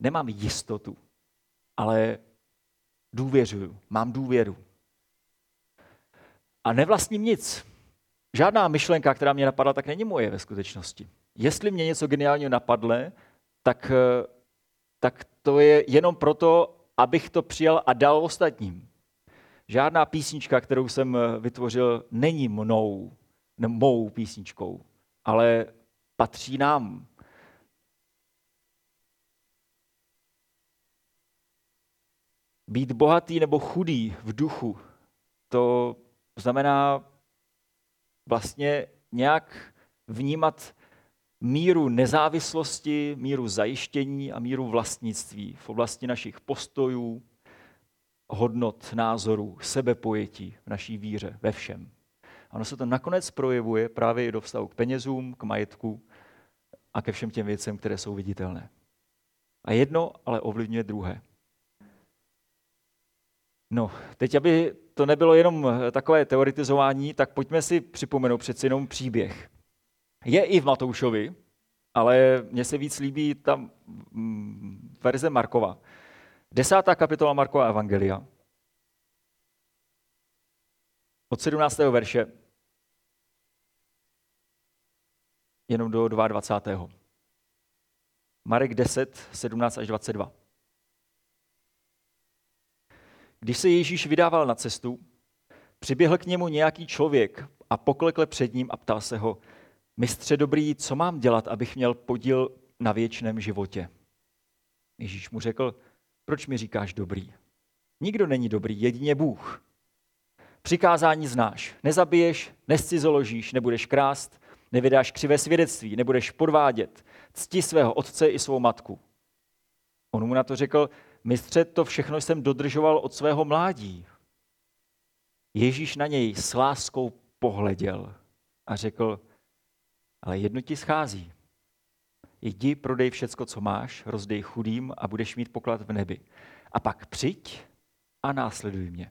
Nemám jistotu, ale důvěřuju, mám důvěru. A nevlastním nic. Žádná myšlenka, která mě napadla, tak není moje ve skutečnosti. Jestli mě něco geniálního napadle, tak, tak to je jenom proto, abych to přijal a dal ostatním. Žádná písnička, kterou jsem vytvořil, není mnou, mou písničkou, ale patří nám. Být bohatý nebo chudý v duchu, to znamená vlastně nějak vnímat míru nezávislosti, míru zajištění a míru vlastnictví v oblasti našich postojů, hodnot, názorů, sebepojetí v naší víře, ve všem. A ono se to nakonec projevuje právě i do vztahu k penězům, k majetku a ke všem těm věcem, které jsou viditelné. A jedno ale ovlivňuje druhé. No, teď, aby to nebylo jenom eh, takové teoretizování, tak pojďme si připomenout přeci jenom příběh. Je i v Matoušovi, ale mně se víc líbí ta mm, verze Markova. Desátá kapitola Markova Evangelia. Od 17. verše jenom do 22. Marek 10, 17 až 22. Když se Ježíš vydával na cestu, přiběhl k němu nějaký člověk a poklekl před ním a ptal se ho, mistře dobrý, co mám dělat, abych měl podíl na věčném životě? Ježíš mu řekl, proč mi říkáš dobrý? Nikdo není dobrý, jedině Bůh. Přikázání znáš. Nezabiješ, nescizoložíš, nebudeš krást, nevydáš křivé svědectví, nebudeš podvádět, cti svého otce i svou matku. On mu na to řekl, mistře, to všechno jsem dodržoval od svého mládí. Ježíš na něj s láskou pohleděl a řekl, ale jedno ti schází. Jdi, prodej všecko, co máš, rozdej chudým a budeš mít poklad v nebi. A pak přijď a následuj mě.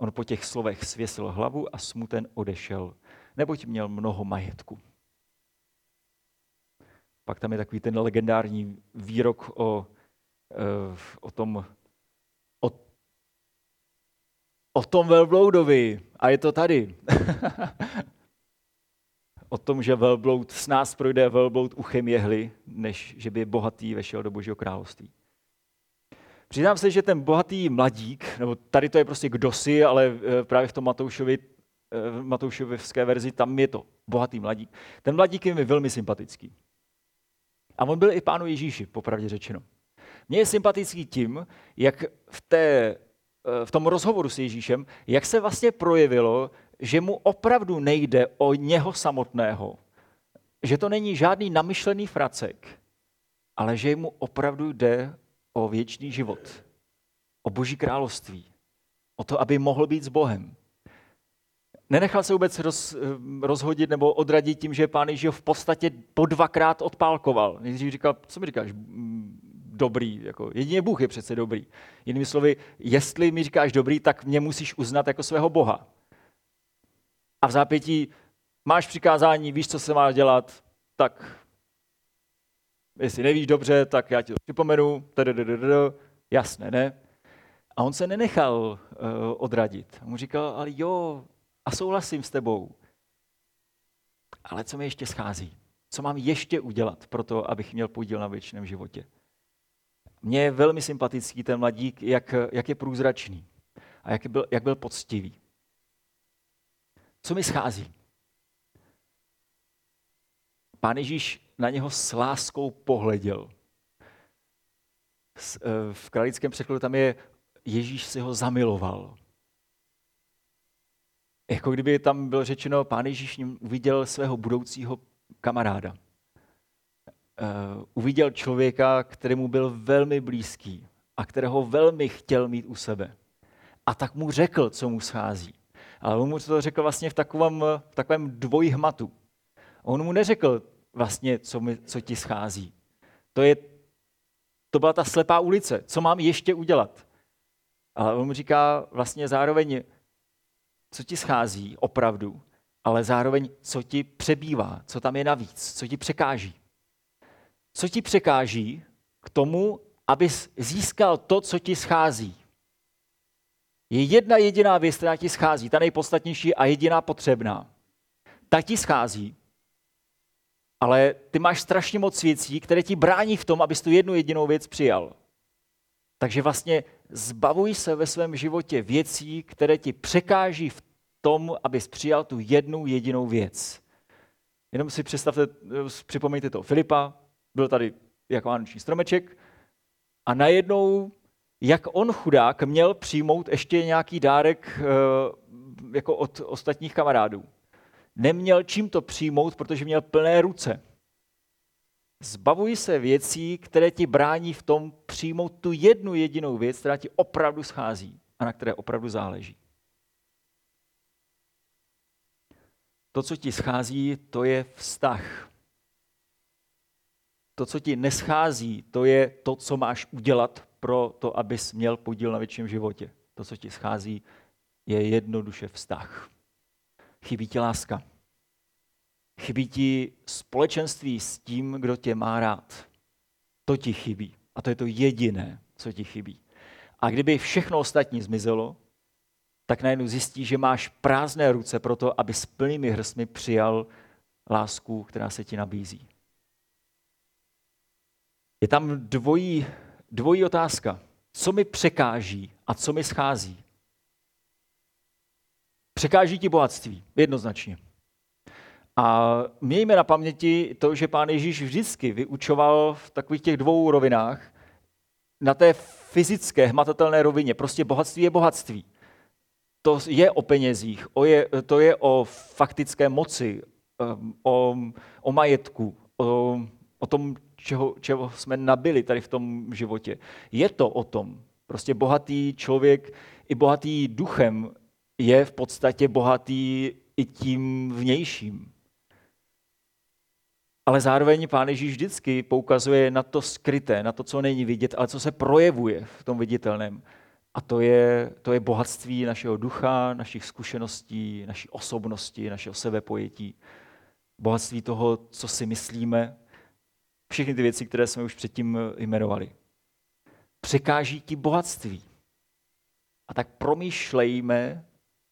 On po těch slovech svěsil hlavu a smuten odešel, neboť měl mnoho majetku. Pak tam je takový ten legendární výrok o o tom, o, o tom velbloudovi. A je to tady. <laughs> o tom, že velbloud s nás projde velbloud uchem jehly, než že by bohatý vešel do Božího království. Přiznám se, že ten bohatý mladík, nebo tady to je prostě kdosi, ale eh, právě v tom Matoušovi, eh, v Matoušovské verzi, tam je to bohatý mladík. Ten mladík je mi velmi sympatický. A on byl i pánu Ježíši, popravdě řečeno. Mně je sympatický tím, jak v, té, eh, v tom rozhovoru s Ježíšem, jak se vlastně projevilo, že mu opravdu nejde o něho samotného, že to není žádný namyšlený fracek, ale že mu opravdu jde o věčný život, o boží království, o to, aby mohl být s Bohem. Nenechal se vůbec roz, rozhodit nebo odradit tím, že pán Ježíš v podstatě po dvakrát odpálkoval. Nejdřív říkal, co mi říkáš, dobrý, jako jedině Bůh je přece dobrý. Jinými slovy, jestli mi říkáš dobrý, tak mě musíš uznat jako svého Boha. A v zápětí máš přikázání, víš, co se má dělat, tak jestli nevíš dobře, tak já ti to připomenu, jasné, ne? A on se nenechal uh, odradit. On mu říkal, ale jo, a souhlasím s tebou. Ale co mi ještě schází? Co mám ještě udělat pro to, abych měl podíl na věčném životě? Mně je velmi sympatický ten mladík, jak, jak je průzračný a jak byl, jak byl poctivý. Co mi schází? Pán Ježíš na něho s láskou pohleděl. Eh, v kralickém překladu tam je Ježíš si ho zamiloval. Jako kdyby tam bylo řečeno, pán Ježíš uviděl svého budoucího kamaráda. Uh, uviděl člověka, kterému byl velmi blízký a kterého velmi chtěl mít u sebe. A tak mu řekl, co mu schází. Ale on mu to řekl vlastně v takovém, v takovém dvojhmatu. On mu neřekl vlastně, co, mi, co ti schází. To, je, to byla ta slepá ulice. Co mám ještě udělat? Ale on mu říká vlastně zároveň, co ti schází opravdu, ale zároveň, co ti přebývá, co tam je navíc, co ti překáží. Co ti překáží k tomu, abys získal to, co ti schází. Je jedna jediná věc, která ti schází, ta nejpodstatnější a jediná potřebná. Ta ti schází, ale ty máš strašně moc věcí, které ti brání v tom, abys tu jednu jedinou věc přijal. Takže vlastně zbavuj se ve svém životě věcí, které ti překáží v tom, abys přijal tu jednu jedinou věc. Jenom si představte, připomeňte to. Filipa byl tady jako vánoční stromeček a najednou, jak on chudák měl přijmout ještě nějaký dárek eh, jako od ostatních kamarádů. Neměl čím to přijmout, protože měl plné ruce. Zbavuj se věcí, které ti brání v tom přijmout tu jednu jedinou věc, která ti opravdu schází a na které opravdu záleží. To, co ti schází, to je vztah. To, co ti neschází, to je to, co máš udělat pro to, abys měl podíl na větším životě. To, co ti schází, je jednoduše vztah. Chybí ti láska. Chybí ti společenství s tím, kdo tě má rád. To ti chybí. A to je to jediné, co ti chybí. A kdyby všechno ostatní zmizelo, tak najednou zjistí, že máš prázdné ruce pro to, aby s plnými hrstmi přijal lásku, která se ti nabízí. Je tam dvojí, dvojí otázka. Co mi překáží a co mi schází? Překáží ti bohatství, jednoznačně. A mějme na paměti to, že pán Ježíš vždycky vyučoval v takových těch dvou rovinách, na té fyzické, hmatatelné rovině. Prostě bohatství je bohatství. To je o penězích, o je, to je o faktické moci, um, o, o majetku, o, o tom, čeho, čeho jsme nabili tady v tom životě. Je to o tom. Prostě bohatý člověk, i bohatý duchem, je v podstatě bohatý i tím vnějším. Ale zároveň Pán Ježíš vždycky poukazuje na to skryté, na to, co není vidět, ale co se projevuje v tom viditelném. A to je, to je bohatství našeho ducha, našich zkušeností, naší osobnosti, našeho sebepojetí. Bohatství toho, co si myslíme. Všechny ty věci, které jsme už předtím jmenovali. Překáží ti bohatství. A tak promýšlejme,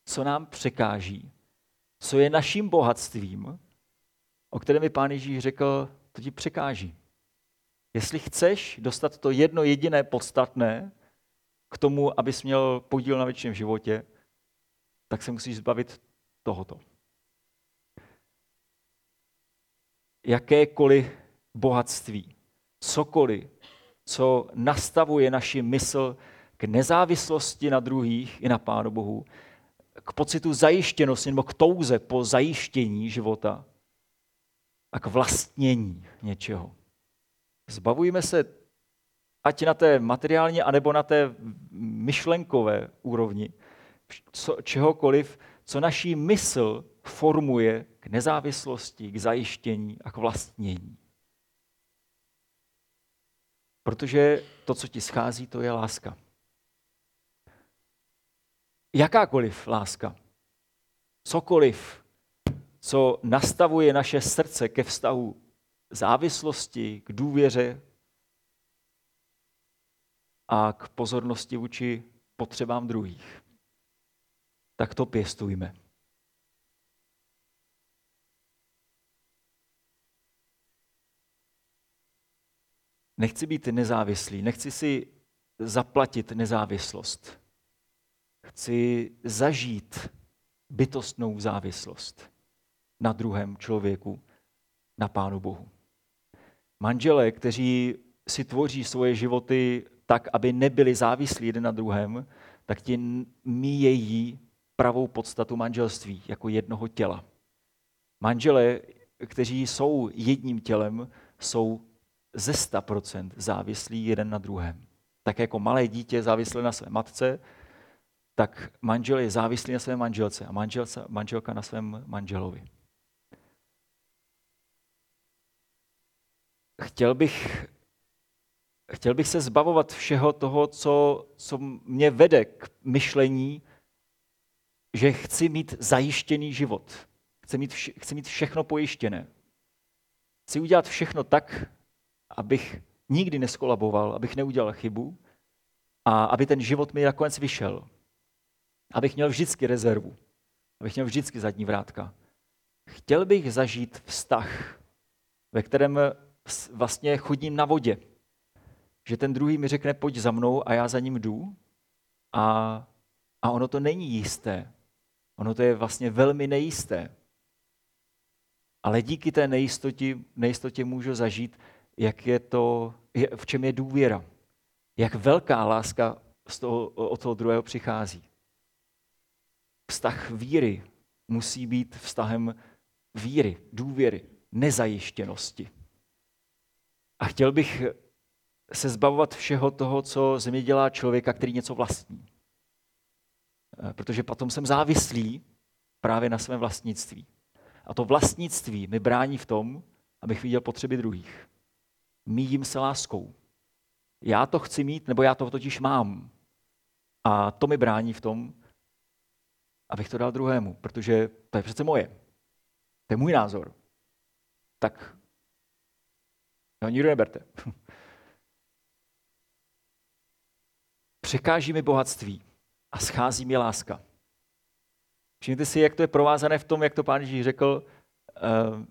co nám překáží, co je naším bohatstvím, o kterém mi pán Ježíš řekl, to ti překáží. Jestli chceš dostat to jedno jediné podstatné k tomu, abys měl podíl na větším životě, tak se musíš zbavit tohoto. Jakékoliv bohatství, cokoliv, co nastavuje naši mysl k nezávislosti na druhých i na Pánu Bohu, k pocitu zajištěnosti nebo k touze po zajištění života a k vlastnění něčeho. Zbavujeme se ať na té materiální, anebo na té myšlenkové úrovni, co, čehokoliv, co naší mysl formuje k nezávislosti, k zajištění a k vlastnění. Protože to, co ti schází, to je láska. Jakákoliv láska, cokoliv, co nastavuje naše srdce ke vztahu závislosti, k důvěře a k pozornosti vůči potřebám druhých, tak to pěstujme. Nechci být nezávislý, nechci si zaplatit nezávislost. Chci zažít bytostnou závislost na druhém člověku, na Pánu Bohu. Manželé, kteří si tvoří svoje životy tak, aby nebyli závislí jeden na druhém, tak ti míjejí pravou podstatu manželství jako jednoho těla. Manželé, kteří jsou jedním tělem, jsou ze 100% závislí jeden na druhém. Tak jako malé dítě závislé na své matce, tak manžel je závislý na své manželce a manželce, manželka na svém manželovi. Chtěl bych, chtěl bych se zbavovat všeho toho, co, co mě vede k myšlení, že chci mít zajištěný život. Chci mít, vše, chci mít všechno pojištěné. Chci udělat všechno tak, abych nikdy neskolaboval, abych neudělal chybu a aby ten život mi nakonec vyšel. Abych měl vždycky rezervu. Abych měl vždycky zadní vrátka. Chtěl bych zažít vztah, ve kterém vlastně chodím na vodě. Že ten druhý mi řekne, pojď za mnou a já za ním jdu. A, a ono to není jisté. Ono to je vlastně velmi nejisté. Ale díky té nejistotě, nejistotě můžu zažít, jak je to, v čem je důvěra. Jak velká láska z toho, od toho druhého přichází. Vztah víry musí být vztahem víry, důvěry, nezajištěnosti. A chtěl bych se zbavovat všeho toho, co ze mě dělá člověka, který něco vlastní. Eh, protože potom jsem závislý právě na svém vlastnictví. A to vlastnictví mi brání v tom, abych viděl potřeby druhých. Míjím se láskou. Já to chci mít, nebo já to totiž mám. A to mi brání v tom, abych to dal druhému, protože to je přece moje. To je můj názor. Tak no, nikdo neberte. <laughs> Překáží mi bohatství a schází mi láska. Všimněte si, jak to je provázané v tom, jak to pán Ježíš řekl, uh,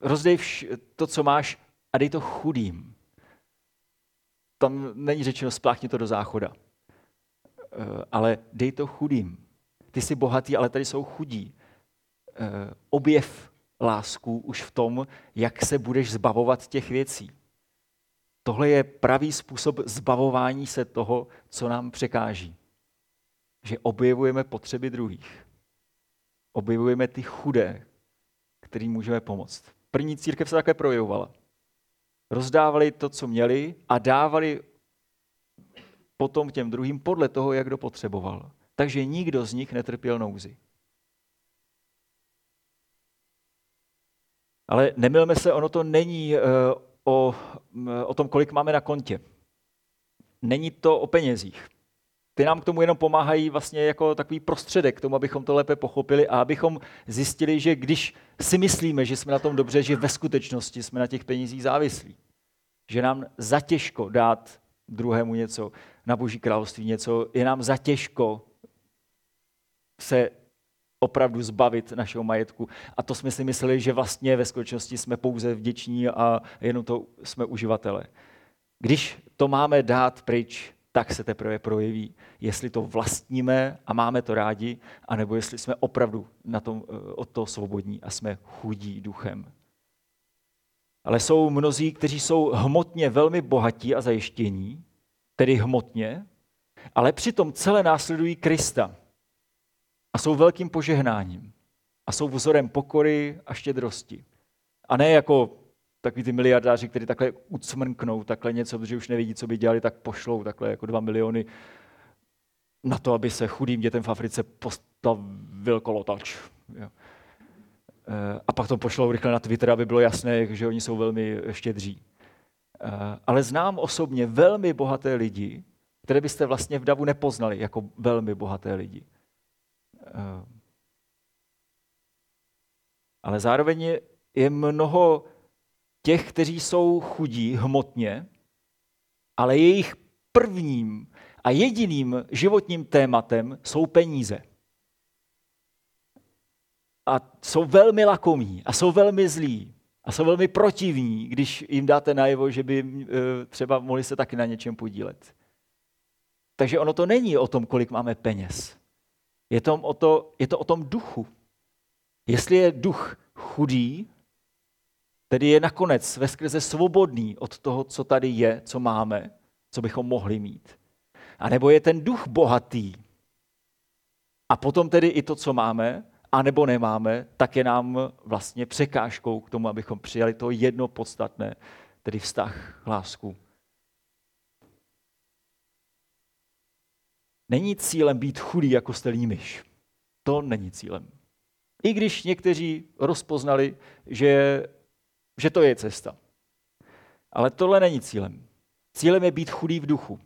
rozdej vš- to, co máš a dej to chudým. Tam není řečeno, spláchni to do záchoda. Uh, ale dej to chudým. Ty jsi bohatý, ale tady jsou chudí. Uh, objev lásku už v tom, jak se budeš zbavovat těch věcí. Tohle je pravý způsob zbavování se toho, co nám překáží že objevujeme potřeby druhých. Objevujeme ty chudé, kterým můžeme pomoct. První církev se také projevovala. Rozdávali to, co měli a dávali potom těm druhým podle toho, jak kdo potřeboval. Takže nikdo z nich netrpěl nouzi. Ale nemilme se, ono to není eh, o, o tom, kolik máme na kontě. Není to o penězích ty nám k tomu jenom pomáhají vlastně jako takový prostředek k tomu, abychom to lépe pochopili a abychom zjistili, že když si myslíme, že jsme na tom dobře, že ve skutečnosti jsme na těch penězích závislí. Že nám zatěžko dát druhému něco, na boží království něco, je nám zatěžko se opravdu zbavit našeho majetku. A to jsme si mysleli, že vlastně ve skutečnosti jsme pouze vděční a jenom to jsme uživatele. Když to máme dát pryč, tak se teprve projeví, jestli to vlastníme a máme to rádi, anebo jestli jsme opravdu na tom, eh, od toho svobodní a jsme chudí duchem. Ale jsou mnozí, kteří jsou hmotně velmi bohatí a zajištění, tedy hmotně, ale přitom celé následují Krista. A jsou velkým požehnáním. A jsou vzorem pokory a štědrosti. A ne jako takový ty miliardáři, kteří takhle ucmrknou, takhle něco, protože už nevidí, co by dělali, tak pošlou takhle jako dva miliony na to, aby se chudým dětem v Africe postavil kolotač. Jo. Eh, a pak to pošlou rychle na Twitter, aby bylo jasné, že oni jsou velmi štědří. Eh, ale znám osobně velmi bohaté lidi, které byste vlastně v davu nepoznali jako velmi bohaté lidi. Eh, ale zároveň je mnoho těch, kteří jsou chudí hmotně, ale jejich prvním a jediným životním tématem jsou peníze. A jsou velmi lakomí a jsou velmi zlí a jsou velmi protivní, když jim dáte najevo, že by e, třeba mohli se taky na něčem podílet. Takže ono to není o tom, kolik máme peněz. Je to o, to, je to o tom duchu. Jestli je duch chudý, tedy je nakonec ve skrze svobodný od toho, co tady je, co máme, co bychom mohli mít. A nebo je ten duch bohatý. A potom tedy i to, co máme, a nebo nemáme, tak je nám vlastně překážkou k tomu, abychom přijali to jedno podstatné, tedy vztah, lásku. Není cílem být chudý jako stelní myš. To není cílem. I když někteří rozpoznali, že, že to je cesta. Ale tohle není cílem. Cílem je být chudý v duchu.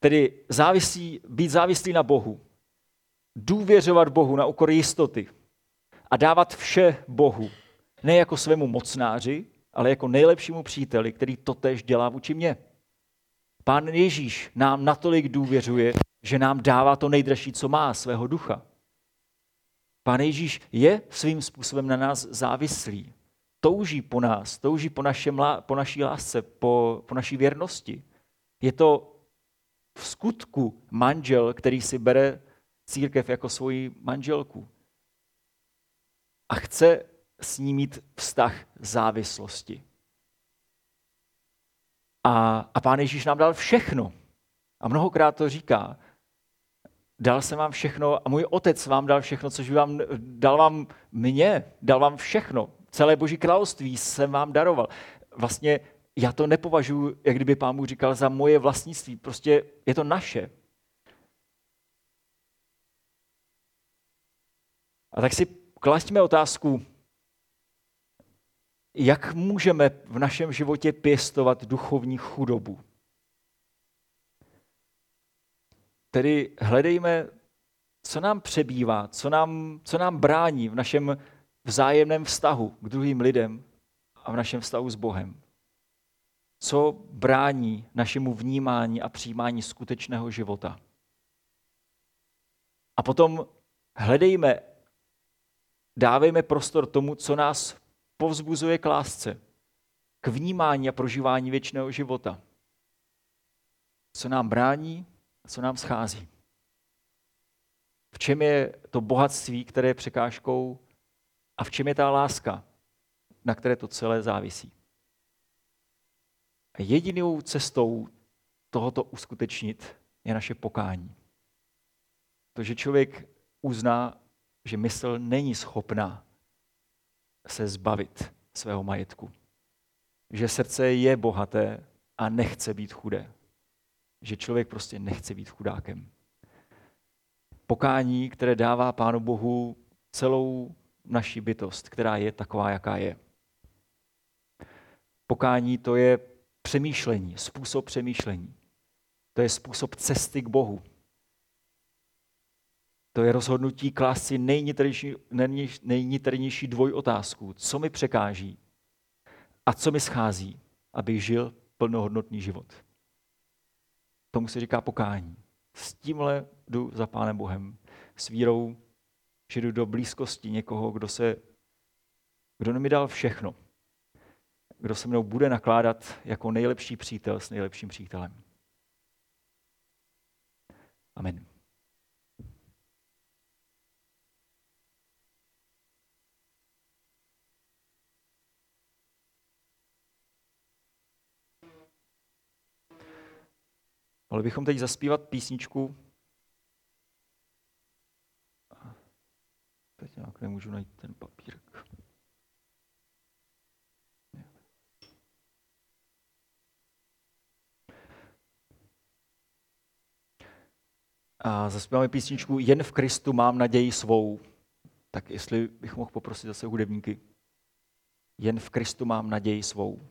Tedy závisí, být závislý na Bohu. Důvěřovat Bohu na úkor jistoty. A dávat vše Bohu. Ne jako svému mocnáři, ale jako nejlepšímu příteli, který to tež dělá vůči mně. Pán Ježíš nám natolik důvěřuje, že nám dává to nejdražší, co má, svého ducha. Pán Ježíš je svým způsobem na nás závislý. Touží po nás, touží po, našem, po naší lásce, po, po naší věrnosti. Je to v skutku manžel, který si bere církev jako svoji manželku. A chce s ní mít vztah závislosti. A, a pán Ježíš nám dal všechno. A mnohokrát to říká. Dal jsem vám všechno a můj otec vám dal všechno, což vám, dal vám mě, dal vám všechno. Celé boží království jsem vám daroval. Vlastně já to nepovažuji, jak kdyby pán mu říkal, za moje vlastnictví. Prostě je to naše. A tak si klaďme otázku, jak můžeme v našem životě pěstovat duchovní chudobu. Tedy hledejme, co nám přebývá, co nám, co nám brání v našem vzájemném vztahu k druhým lidem a v našem vztahu s Bohem. Co brání našemu vnímání a přijímání skutečného života. A potom hledejme, dávejme prostor tomu, co nás povzbuzuje k lásce, k vnímání a prožívání věčného života. Co nám brání a co nám schází. V čem je to bohatství, které je překážkou a v čem je ta láska, na které to celé závisí. Jedinou cestou tohoto uskutečnit je naše pokání. To, že člověk uzná, že mysl není schopná se zbavit svého majetku. Že srdce je bohaté a nechce být chudé. Že člověk prostě nechce být chudákem. Pokání, které dává Pánu Bohu celou naši bytost, která je taková, jaká je. Pokání to je přemýšlení, způsob přemýšlení. To je způsob cesty k Bohu. To je rozhodnutí klást si nejniternější dvojotázku. Co mi překáží a co mi schází, aby žil plnohodnotný život. Tomu se říká pokání. S tímhle jdu za Pánem Bohem. S vírou, že jdu do blízkosti někoho, kdo se, kdo mi dal všechno. Kdo se mnou bude nakládat jako nejlepší přítel s nejlepším přítelem. Amen. Mohli bychom teď zaspívat písničku teď nějak nemůžu najít ten papírek. A zaspíváme písničku Jen v Kristu mám naději svou. Tak jestli bych mohl poprosit zase hudebníky. Jen v Kristu mám naději svou.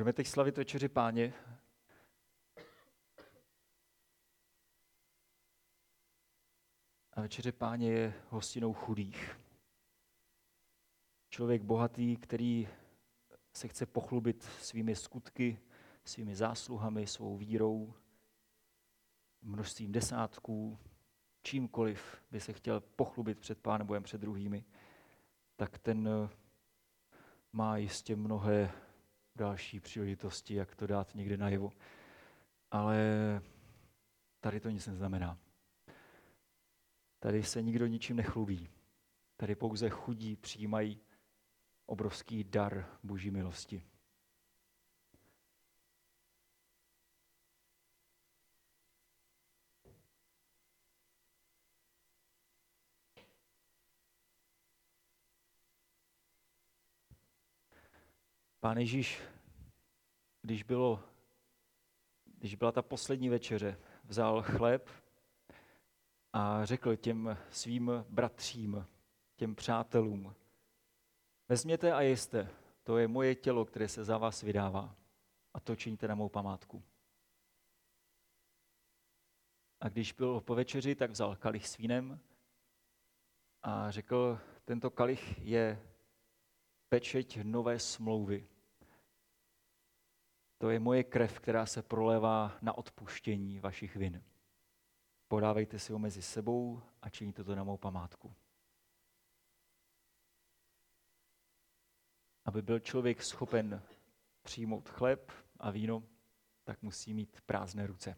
Budeme teď slavit večeři páně. A večeře páně je hostinou chudých. Člověk bohatý, který se chce pochlubit svými skutky, svými zásluhami, svou vírou, množstvím desátků, čímkoliv by se chtěl pochlubit před Pánem Bohem, před druhými, tak ten má jistě mnohé další příležitosti, jak to dát někde najevo. Ale tady to nic neznamená. Tady se nikdo ničím nechlubí. Tady pouze chudí přijímají obrovský dar Boží milosti. Pán Ježíš, když, bylo, když byla ta poslední večeře, vzal chléb a řekl těm svým bratřím, těm přátelům, vezměte a jeste, to je moje tělo, které se za vás vydává a to činíte na mou památku. A když byl po večeři, tak vzal kalich s vínem a řekl, tento kalich je pečeť nové smlouvy. To je moje krev, která se prolévá na odpuštění vašich vin. Podávejte si ho mezi sebou a činíte to na mou památku. Aby byl člověk schopen přijmout chléb a víno, tak musí mít prázdné ruce.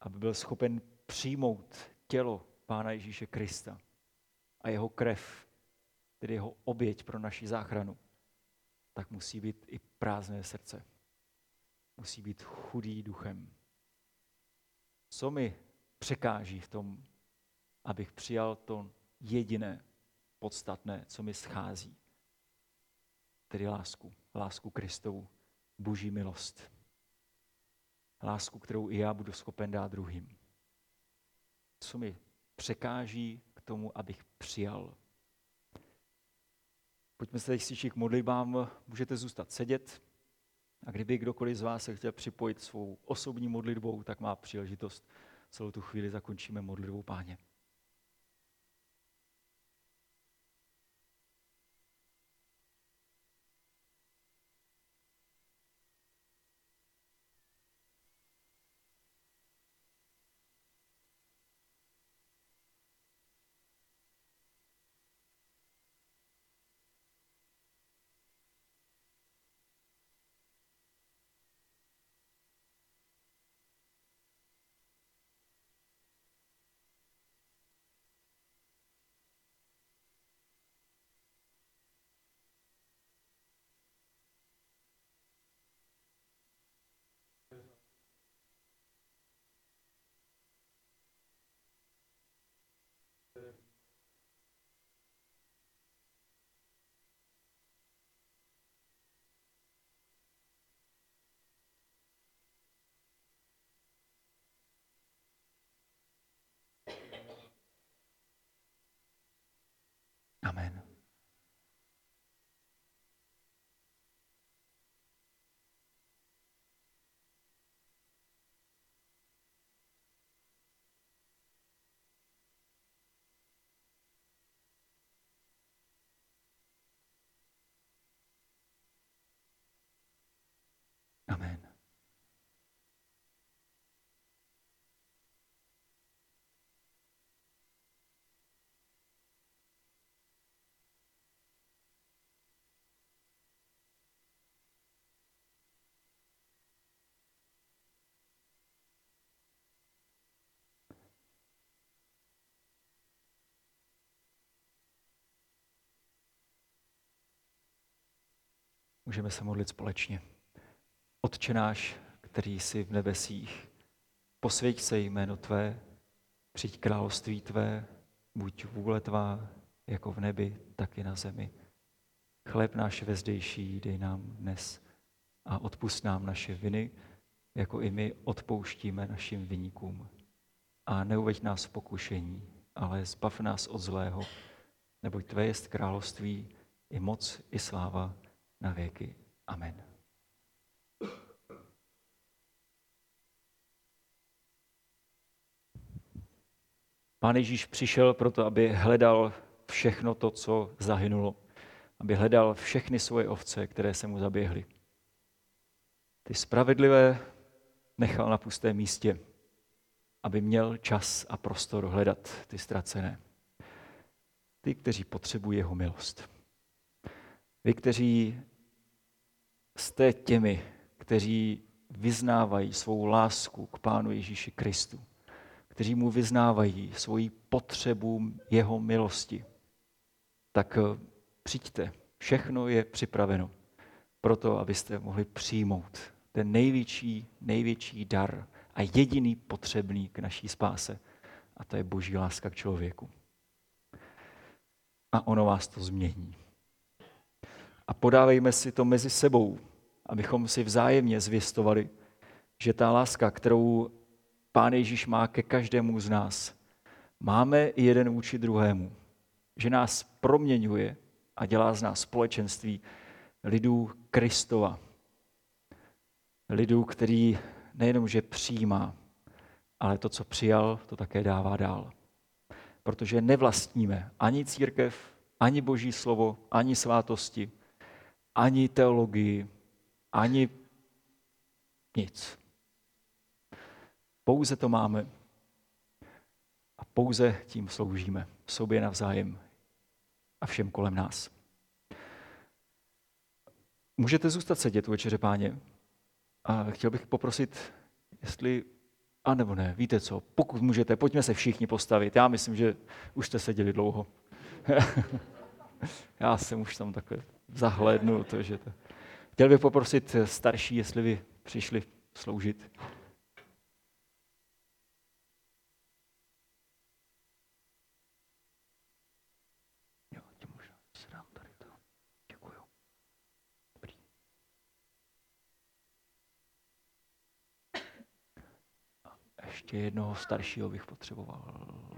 Aby byl schopen přijmout tělo Pána Ježíše Krista a jeho krev, tedy jeho oběť pro naši záchranu, tak musí být i prázdné srdce. Musí být chudý duchem. Co mi překáží v tom, abych přijal to jediné, podstatné, co mi schází? Tedy lásku, lásku Kristovu, boží milost. Lásku, kterou i já budu schopen dát druhým. Co mi překáží k tomu, abych přijal Pojďme se teď k modlitbám, můžete zůstat sedět. A kdyby kdokoliv z vás se chtěl připojit svou osobní modlitbou, tak má příležitost. Celou tu chvíli zakončíme modlitbou páně. Můžeme se modlit společně. Otče náš, který jsi v nebesích, posvěť se jméno Tvé, přijď království Tvé, buď vůle Tvá, jako v nebi, tak i na zemi. Chléb náš vezdejší dej nám dnes a odpust nám naše viny, jako i my odpouštíme našim viníkům. A neuveď nás v pokušení, ale zbav nás od zlého, neboť Tvé jest království, i moc, i sláva na věky. Amen. Pán Ježíš přišel proto, aby hledal všechno to, co zahynulo. Aby hledal všechny svoje ovce, které se mu zaběhly. Ty spravedlivé nechal na pustém místě, aby měl čas a prostor hledat ty ztracené. Ty, kteří potřebují jeho milost. Vy, kteří jste těmi, kteří vyznávají svou lásku k Pánu Ježíši Kristu, kteří mu vyznávají svoji potřebu jeho milosti, tak eh, přijďte. Všechno je připraveno pro to, abyste mohli přijmout ten největší, největší dar a jediný potřebný k naší spáse. A to je boží láska k člověku. A ono vás to změní. A podávejme si to mezi sebou, abychom si vzájemně zvěstovali, že ta láska, kterou Pán Ježíš má ke každému z nás, máme i jeden vůči druhému. Že nás proměňuje a dělá z nás společenství lidů Kristova. Lidů, který nejenom, že přijímá, ale to, co přijal, to také dává dál. Protože nevlastníme ani církev, ani boží slovo, ani svátosti, ani teologii, ani nic. Pouze to máme a pouze tím sloužíme sobě navzájem a všem kolem nás. Můžete zůstat sedět u večeře, páně. A chtěl bych poprosit, jestli, a nebo ne, víte co, pokud můžete, pojďme se všichni postavit. Já myslím, že už jste seděli dlouho. <laughs> Já jsem už tam takhle zahlédnul to, že to... Chtěl bych poprosit starší, jestli by přišli sloužit. Ještě jednoho staršího bych potřeboval.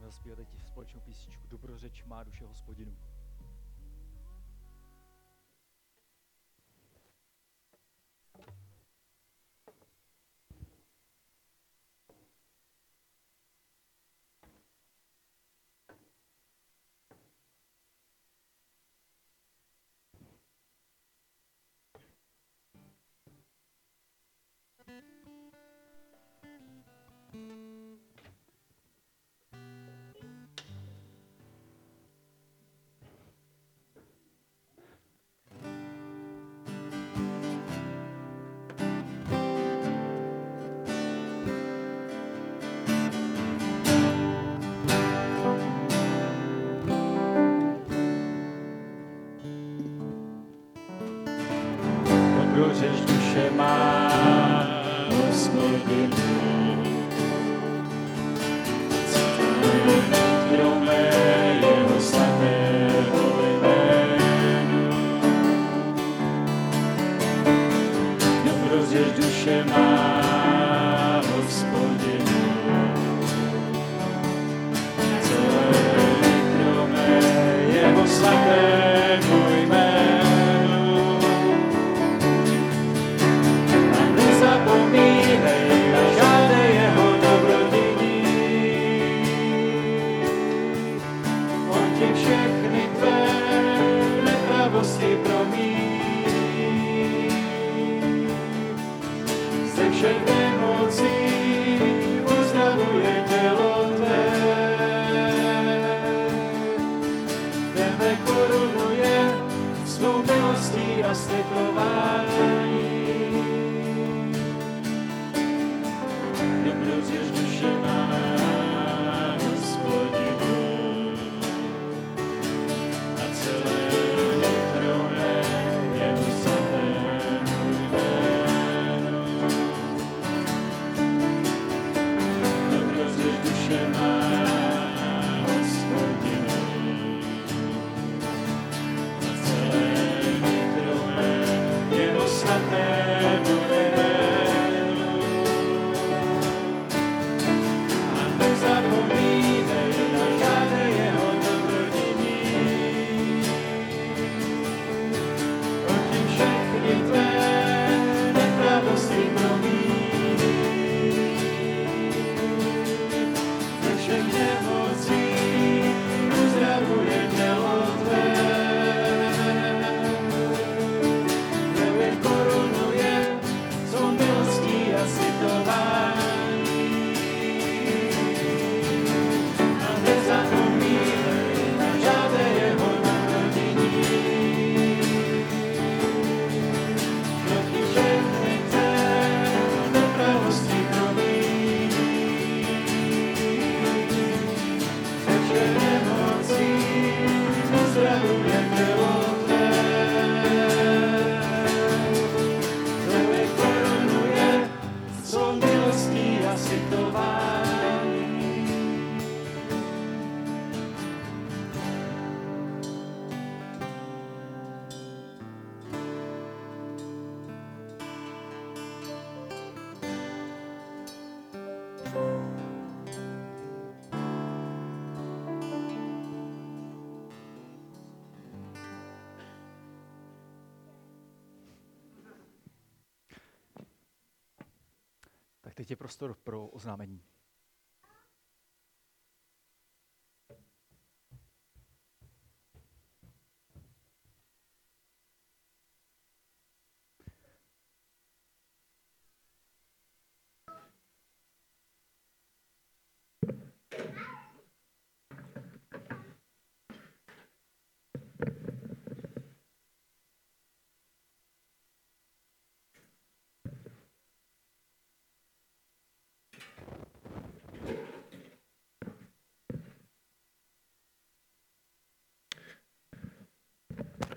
Zaspívat teď společnou písničku Dobrořeč má duše hospodinu. Dobrořeč prostor pro oznámení.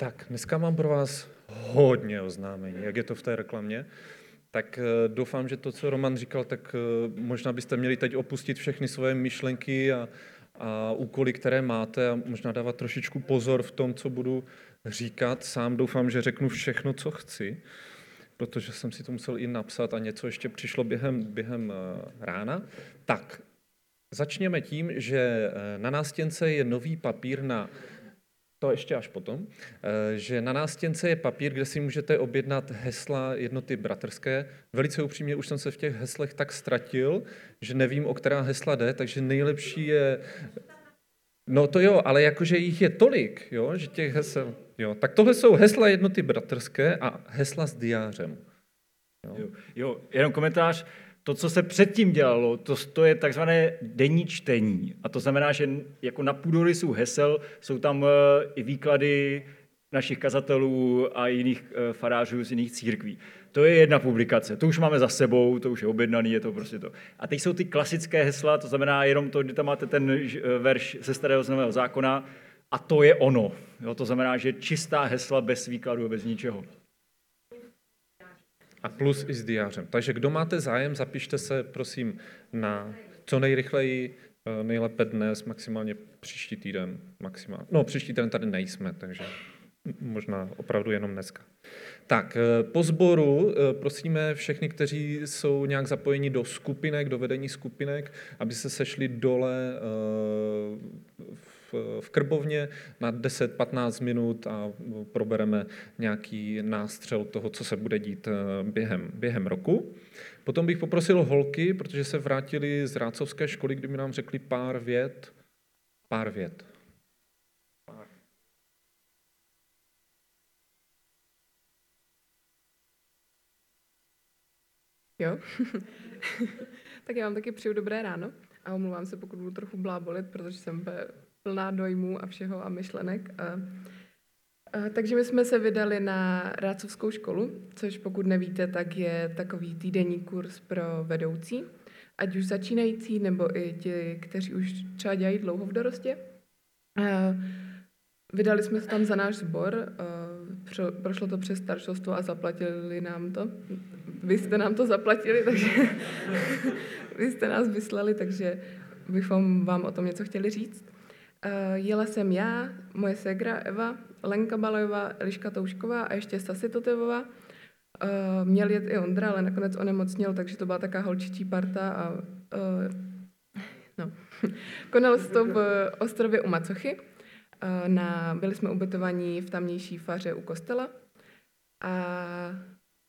Tak, dneska mám pro vás hodně oznámení, jak je to v té reklamě. Tak eh, doufám, že to, co Roman říkal, tak eh, možná byste měli teď opustit všechny svoje myšlenky a, a úkoly, které máte a možná dávat trošičku pozor v tom, co budu říkat. Sám doufám, že řeknu všechno, co chci, protože jsem si to musel i napsat a něco ještě přišlo během, během eh, rána. Tak, začněme tím, že na nástěnce je nový papír na to ještě až potom, eh, že na nástěnce je papír, kde si můžete objednat hesla jednoty bratrské. Velice upřímně už jsem se v těch heslech tak ztratil, že nevím, o která hesla jde, takže nejlepší je... No to jo, ale jakože jich je tolik, jo, že těch hesel... Jo, tak tohle jsou hesla jednoty bratrské a hesla s diářem. Jo. Jo, jo, jenom komentář. To, co se předtím dělalo, to, to je takzvané denní čtení. A to znamená, že jako na půdorysu hesel jsou tam eh, i výklady našich kazatelů a jiných eh, farářů z jiných církví. To je jedna publikace, to už máme za sebou, to už je objednaný, je to prostě to. A teď jsou ty klasické hesla, to znamená jenom to, kdy tam máte ten eh, verš ze starého z nového zákona, a to je ono. Jo, to znamená, že čistá hesla bez výkladu, bez ničeho. A plus i s diářem. Takže kdo máte zájem, zapište se prosím na co nejrychleji, eh, nejlépe dnes, maximálně příští týden. Maximálně. No, příští týden tady nejsme, takže možná opravdu jenom dneska. Tak, eh, po sboru eh, prosíme všechny, kteří jsou nějak zapojeni do skupinek, do vedení skupinek, aby se sešli dole v v Krbovně na 10-15 minut a probereme nějaký nástřel toho, co se bude dít eh, během, během roku. Potom bych poprosil holky, protože se vrátili z Rácovské školy, kdyby nám řekli pár vět. Pár vět. Jo. <laughs> tak já vám taky přeju dobré ráno a omlouvám se, pokud budu trochu blábolit, protože jsem úplně plná dojmů a všeho a myšlenek. A, a, takže my jsme se vydali na Rácovskou školu, což pokud nevíte, tak je takový týdenní kurz pro vedoucí, ať už začínající, nebo i ti, kteří už třeba dělají dlouho v dorostě. A, Vydali jsme se tam za náš sbor, prošlo to přes staršostvo a zaplatili nám to. Vy jste nám to zaplatili, takže <laughs> vy jste nás vyslali, takže bychom vám o tom něco chtěli říct. Jela jsem já, moje segra Eva, Lenka Balojová, Eliška Toušková a ještě Sasi Totevová. Měl jet i Ondra, ale nakonec onemocněl, takže to byla taká holčičí parta a no. <laughs> Konalo se to v ostrově u Macochy. Na, byli jsme ubytovaní v tamnější faře u kostela a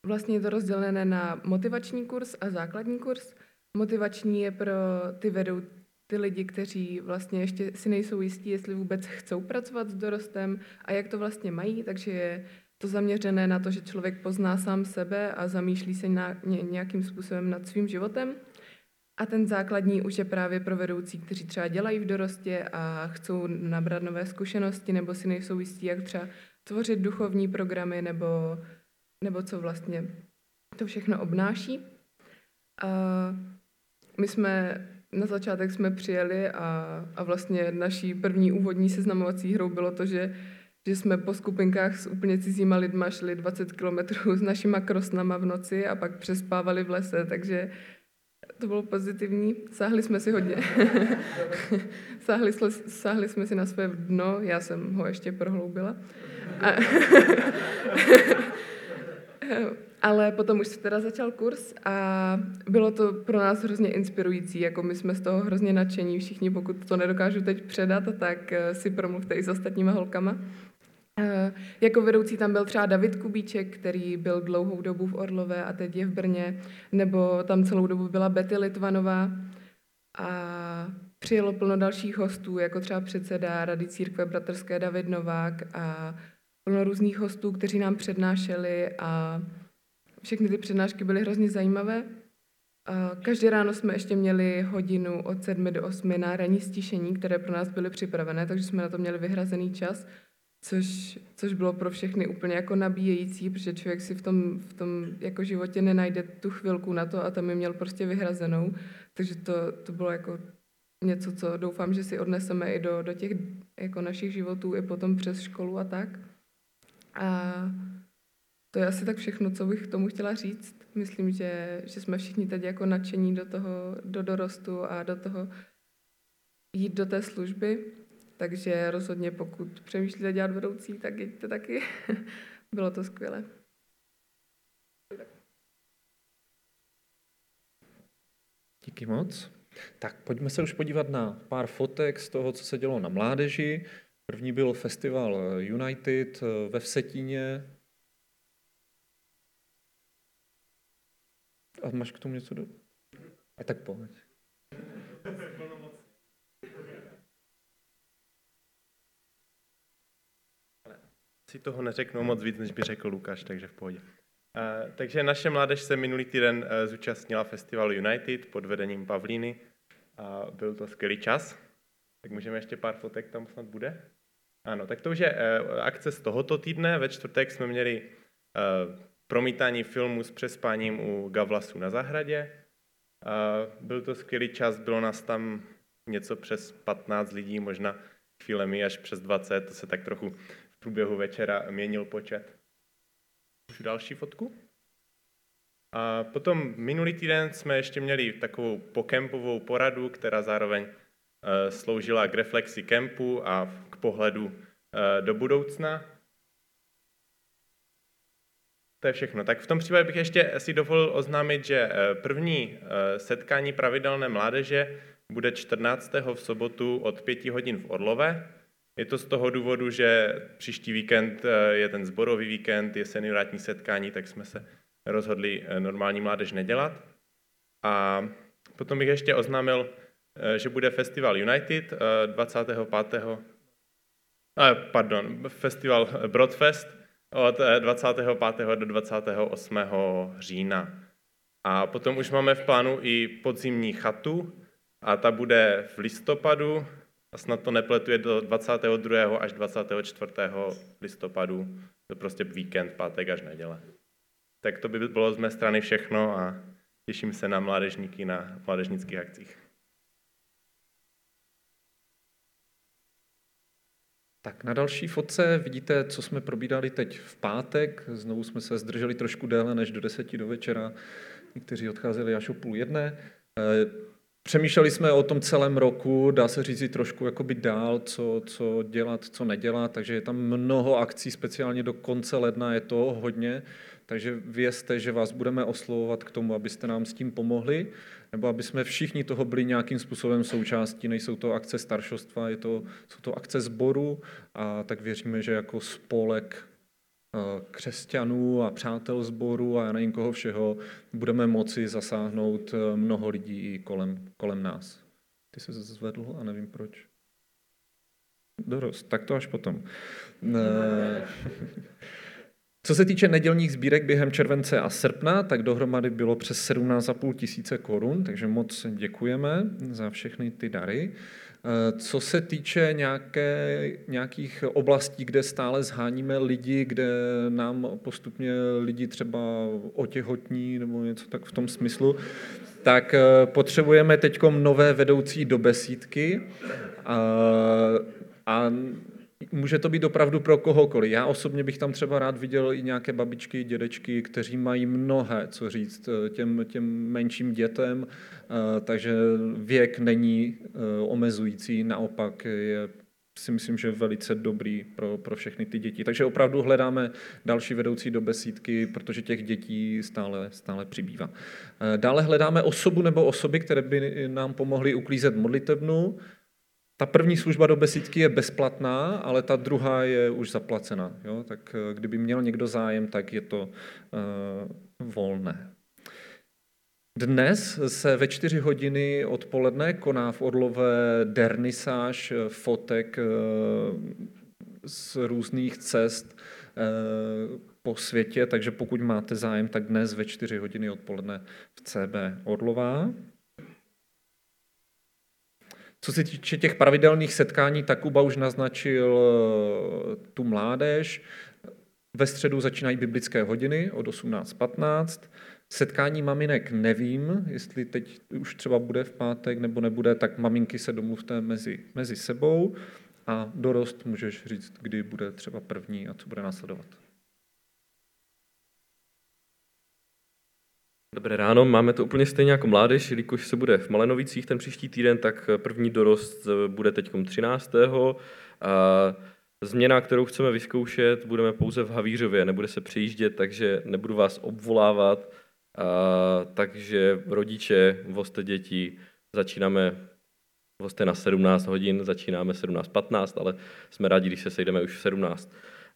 vlastně je to rozdělené na motivační kurz a základní kurz. Motivační je pro ty vedou, ty lidi, kteří vlastně ještě si nejsou jistí, jestli vůbec chcou pracovat s dorostem a jak to vlastně mají, takže je to zaměřené na to, že člověk pozná sám sebe a zamýšlí se na, nějakým způsobem nad svým životem. A ten základní už je právě pro vedoucí, kteří třeba dělají v dorostě a chcou nabrat nové zkušenosti nebo si nejsou jistí, jak třeba tvořit duchovní programy nebo, nebo co vlastně to všechno obnáší. A my jsme na začátek jsme přijeli a, a vlastně naší první úvodní seznamovací hrou bylo to, že, že jsme po skupinkách s úplně cizíma lidma šli 20 kilometrů s našima krosnama v noci a pak přespávali v lese, takže to bylo pozitivní. Sáhli jsme si hodně. <laughs> sáhli, sáhli jsme si na své dno, já jsem ho ještě prohloubila. A <laughs> ale potom už se teda začal kurz a bylo to pro nás hrozně inspirující, jako my jsme z toho hrozně nadšení všichni, pokud to nedokážu teď předat, tak eh, si promluvte i s ostatníma holkama. Eh, jako vedoucí tam byl třeba David Kubíček, který byl dlouhou dobu v Orlové a teď je v Brně, nebo tam celou dobu byla Betty Litvanová a přijelo plno dalších hostů, jako třeba předseda Rady církve bratrské David Novák a plno různých hostů, kteří nám přednášeli a všechny ty přednášky byly hrozně zajímavé. Každé ráno jsme ještě měli hodinu od 7 do 8 na ranní stišení, které pro nás byly připravené, takže jsme na to měli vyhrazený čas, což, což bylo pro všechny úplně jako nabíjející, protože člověk si v tom, v tom jako životě nenajde tu chvilku na to a tam je měl prostě vyhrazenou. Takže to, to bylo jako něco, co doufám, že si odneseme i do, do těch jako našich životů i potom přes školu a tak. A to je asi tak všechno, co bych tomu chtěla říct. Myslím, že, že jsme všichni teď jako nadšení do toho, do dorostu a do toho jít do té služby. Takže rozhodně, pokud přemýšlíte dělat vedoucí, tak jděte taky. <laughs> Bylo to skvělé. Díky moc. Tak pojďme se už podívat na pár fotek z toho, co se dělo na mládeži. První byl festival United eh, ve Vsetíně. A máš k tomu něco do... A tak pojď. si toho neřeknu moc víc, než by řekl Lukáš, takže v pohodě. Uh, takže naše mládež se minulý týden uh, zúčastnila festivalu United pod vedením Pavlíny a byl to skvělý čas. Tak můžeme ještě pár fotek, tam snad bude. Ano, tak to už je uh, akce z tohoto týdne. Ve čtvrtek jsme měli uh, promítání filmu s přespáním u Gavlasu na zahradě. Byl to skvělý čas, bylo nás tam něco přes 15 lidí, možná chvílemi až přes 20, to se tak trochu průběhu večera měnil počet. Už další fotku. A potom minulý týden jsme ještě měli takovou pokempovou poradu, která zároveň eh, sloužila k reflexi kempu a k pohledu eh, do budoucna. To je všechno. Tak v tom případě bych ještě si dovolil oznámit, že eh, první setkání pravidelné mládeže bude 14. v sobotu od 5 hodin v Orlové. Je to z toho důvodu, že příští víkend eh, je ten zborový víkend, je seniorátní setkání, tak jsme se rozhodli eh, normální mládež nedělat. A potom bych ještě oznámil, eh, že bude festival United 25. Pardon, festival Broadfest od 25. do 28. října. A potom už máme v plánu i podzimní chatu a ta bude v listopadu a snad to nepletuje do 22. až 24. listopadu, to prostě víkend, pátek až neděle. Tak to by bylo z mé strany všechno a těším se na mládežníky na mládežnických akcích. Tak na další fotce vidíte, co jsme probídali teď v pátek. Znovu jsme se zdrželi trošku déle než do deseti do večera. Někteří odcházeli až o půl jedné. Přemýšleli jsme o tom celém roku, dá se říct trošku jakoby dál, co, co dělat, co nedělat, takže je tam mnoho akcí, speciálně do konce ledna je to hodně, takže vězte, že vás budeme oslovovat k tomu, abyste nám s tím pomohli, nebo aby jsme všichni toho byli nějakým způsobem součástí, nejsou to akce staršostva, je to, jsou to akce sboru a tak věříme, že jako spolek křesťanů a přátel sboru a já nevím koho všeho, budeme moci zasáhnout eh, mnoho lidí kolem, kolem nás. Ty se zvedl a nevím proč. Dorost, tak to až potom. Eh, <laughs> co se týče nedělních sbírek během července a srpna, tak dohromady bylo přes 17,5 tisíce korun, takže moc děkujeme za všechny ty dary. Eh, co se týče nějaké, nějakých oblastí, kde stále zháníme lidi, kde nám postupně lidi třeba otěhotní nebo něco tak v tom smyslu, tak eh, potřebujeme teď nové vedoucí do besídky a, a může to být opravdu pro kohokoliv. Já osobně bych tam třeba rád viděl i nějaké babičky, dědečky, kteří mají mnohé, co říct eh, těm, těm menším dětem, eh, takže věk není eh, omezující, naopak je si myslím, že velice dobrý pro, pro všechny ty děti. Takže opravdu hledáme další vedoucí do besídky, protože těch dětí stále, stále přibývá. Dále hledáme osobu nebo osoby, které by nám pomohly uklízet modlitebnu, ta první služba do besídky je bezplatná, ale ta druhá je už zaplacená. Jo? Tak eh, kdyby měl někdo zájem, tak je to uh, volné. Dnes se ve čtyři hodiny odpoledne koná v Orlové dernisáž fotek uh, z různých cest po světě, takže pokud máte zájem, tak dnes ve čtyři hodiny odpoledne v CB Orlová. Co se týče těch pravidelných setkání, tak Kuba už naznačil eh, tu mládež. Ve středu začínají biblické hodiny od 18.15. Setkání maminek nevím, jestli teď už třeba bude v pátek nebo nebude, tak maminky se domluvte mezi, mezi sebou a dorost můžeš říct, kdy bude třeba první a co bude následovat. Dobré ráno, máme to úplně stejně jako mládež, jelikož se bude v Malenovicích ten příští týden, tak první dorost bude teď 13. A změna, kterou chceme vyzkoušet, budeme pouze v Havířově, nebude se přijíždět, takže nebudu vás obvolávat, a, takže rodiče, vozte děti začínáme vlastně na 17 hodin, začínáme 17.15, ale jsme rádi, když se sejdeme už v 17.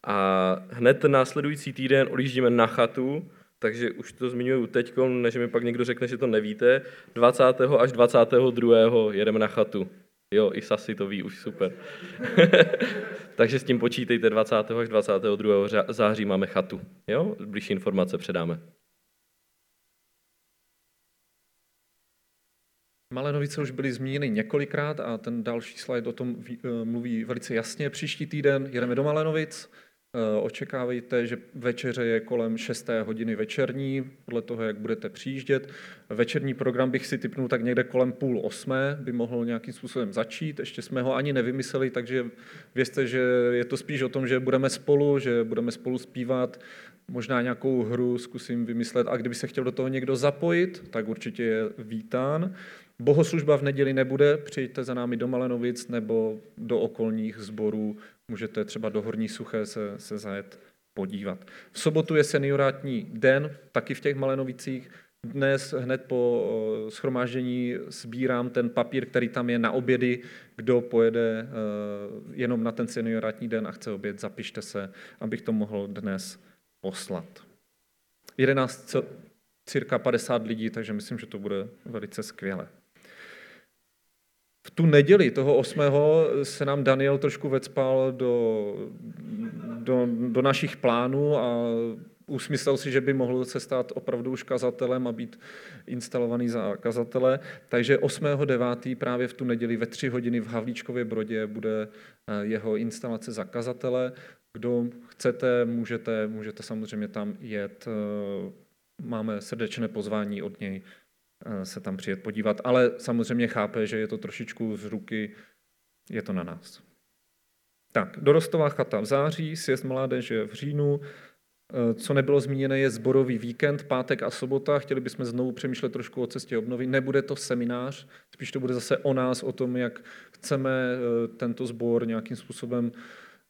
A hned následující týden odjíždíme na chatu, takže už to zmiňuji teď, než mi pak někdo řekne, že to nevíte. 20. až 22. jedeme na chatu. Jo, i Sasi to ví, už super. <laughs> takže s tím počítejte, 20. až 22. září máme chatu. Jo, blížší informace předáme. Malenovice už byly zmíněny několikrát a ten další slide o tom eh, mluví velice jasně. Příští týden jedeme do Malenovic, Očekávejte, že večeře je kolem 6. hodiny večerní, podle toho, jak budete přijíždět. Večerní program bych si typnul tak někde kolem půl osmé, by mohl nějakým způsobem začít. Ještě jsme ho ani nevymysleli, takže vězte, že je to spíš o tom, že budeme spolu, že budeme spolu zpívat, možná nějakou hru zkusím vymyslet a kdyby se chtěl do toho někdo zapojit, tak určitě je vítán. Bohoslužba v neděli nebude, přijďte za námi do Malenovic nebo do okolních sborů, můžete třeba do Horní Suché se, se zajet podívat. V sobotu je seniorátní den, taky v těch Malenovicích. Dnes hned po schromáždění sbírám ten papír, který tam je na obědy. Kdo pojede e, jenom na ten seniorátní den a chce oběd, zapište se, abych to mohl dnes poslat. 11 cirka 50 lidí, takže myslím, že to bude velice skvělé. V tu neděli toho 8. se nám Daniel trošku vecpal do, do, do našich plánů a usmyslel si, že by mohl se stát opravdu už kazatelem a být instalovaný za kazatele. Takže 8.9. právě v tu neděli ve 3 hodiny v Havlíčkově Brodě bude eh, jeho instalace za kazatele. Kdo chcete, můžete, můžete samozřejmě tam jet. Eh, máme srdečné pozvání od něj se tam přijet podívat, ale samozřejmě chápe, že je to trošičku z ruky, je to na nás. Tak, dorostová chata v září, sjezd mládeže v říjnu, eh, co nebylo zmíněné, je zborový víkend, pátek a sobota. Chtěli bychom znovu přemýšlet trošku o cestě obnovy. Nebude to seminář, spíš to bude zase o nás, o tom, jak chceme eh, tento sbor nějakým způsobem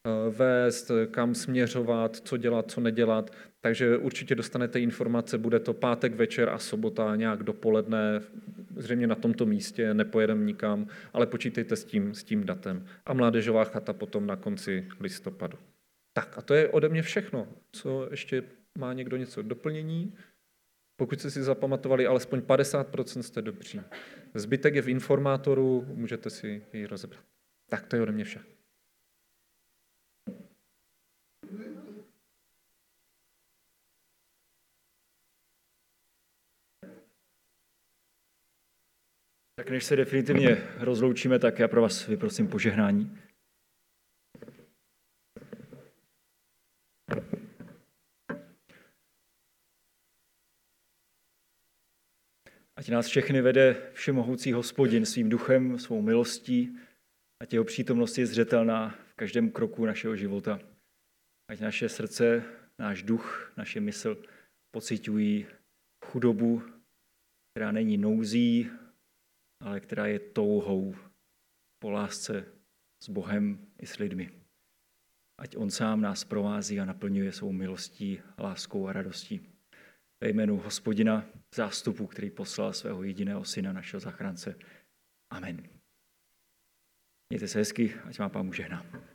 Eh, vést, kam směřovat, co dělat, co nedělat. Takže určitě dostanete informace, bude to pátek večer a sobota nějak dopoledne, zřejmě na tomto místě, nepojedeme nikam, ale počítejte s tím, s tím datem. A mládežová chata potom na konci listopadu. Tak a to je ode mě všechno. Co ještě má někdo něco doplnění? Pokud jste si zapamatovali, alespoň 50% jste dobří. Zbytek je v informátoru, můžete si jej rozebrat. Tak to je ode mě všechno. Tak než se definitivně rozloučíme, tak já pro vás vyprosím požehnání. Ať nás všechny vede všemohoucí hospodin svým duchem, svou milostí, ať jeho přítomnost je zřetelná v každém kroku našeho života. Ať naše srdce, náš duch, naše mysl pocitují chudobu, která není nouzí, ale která je touhou po lásce s Bohem i s lidmi. Ať On sám nás provází a naplňuje svou milostí, láskou a radostí. Ve jménu hospodina zástupu, který poslal svého jediného syna, našeho zachránce. Amen. Mějte se hezky, ať má Pán žehná.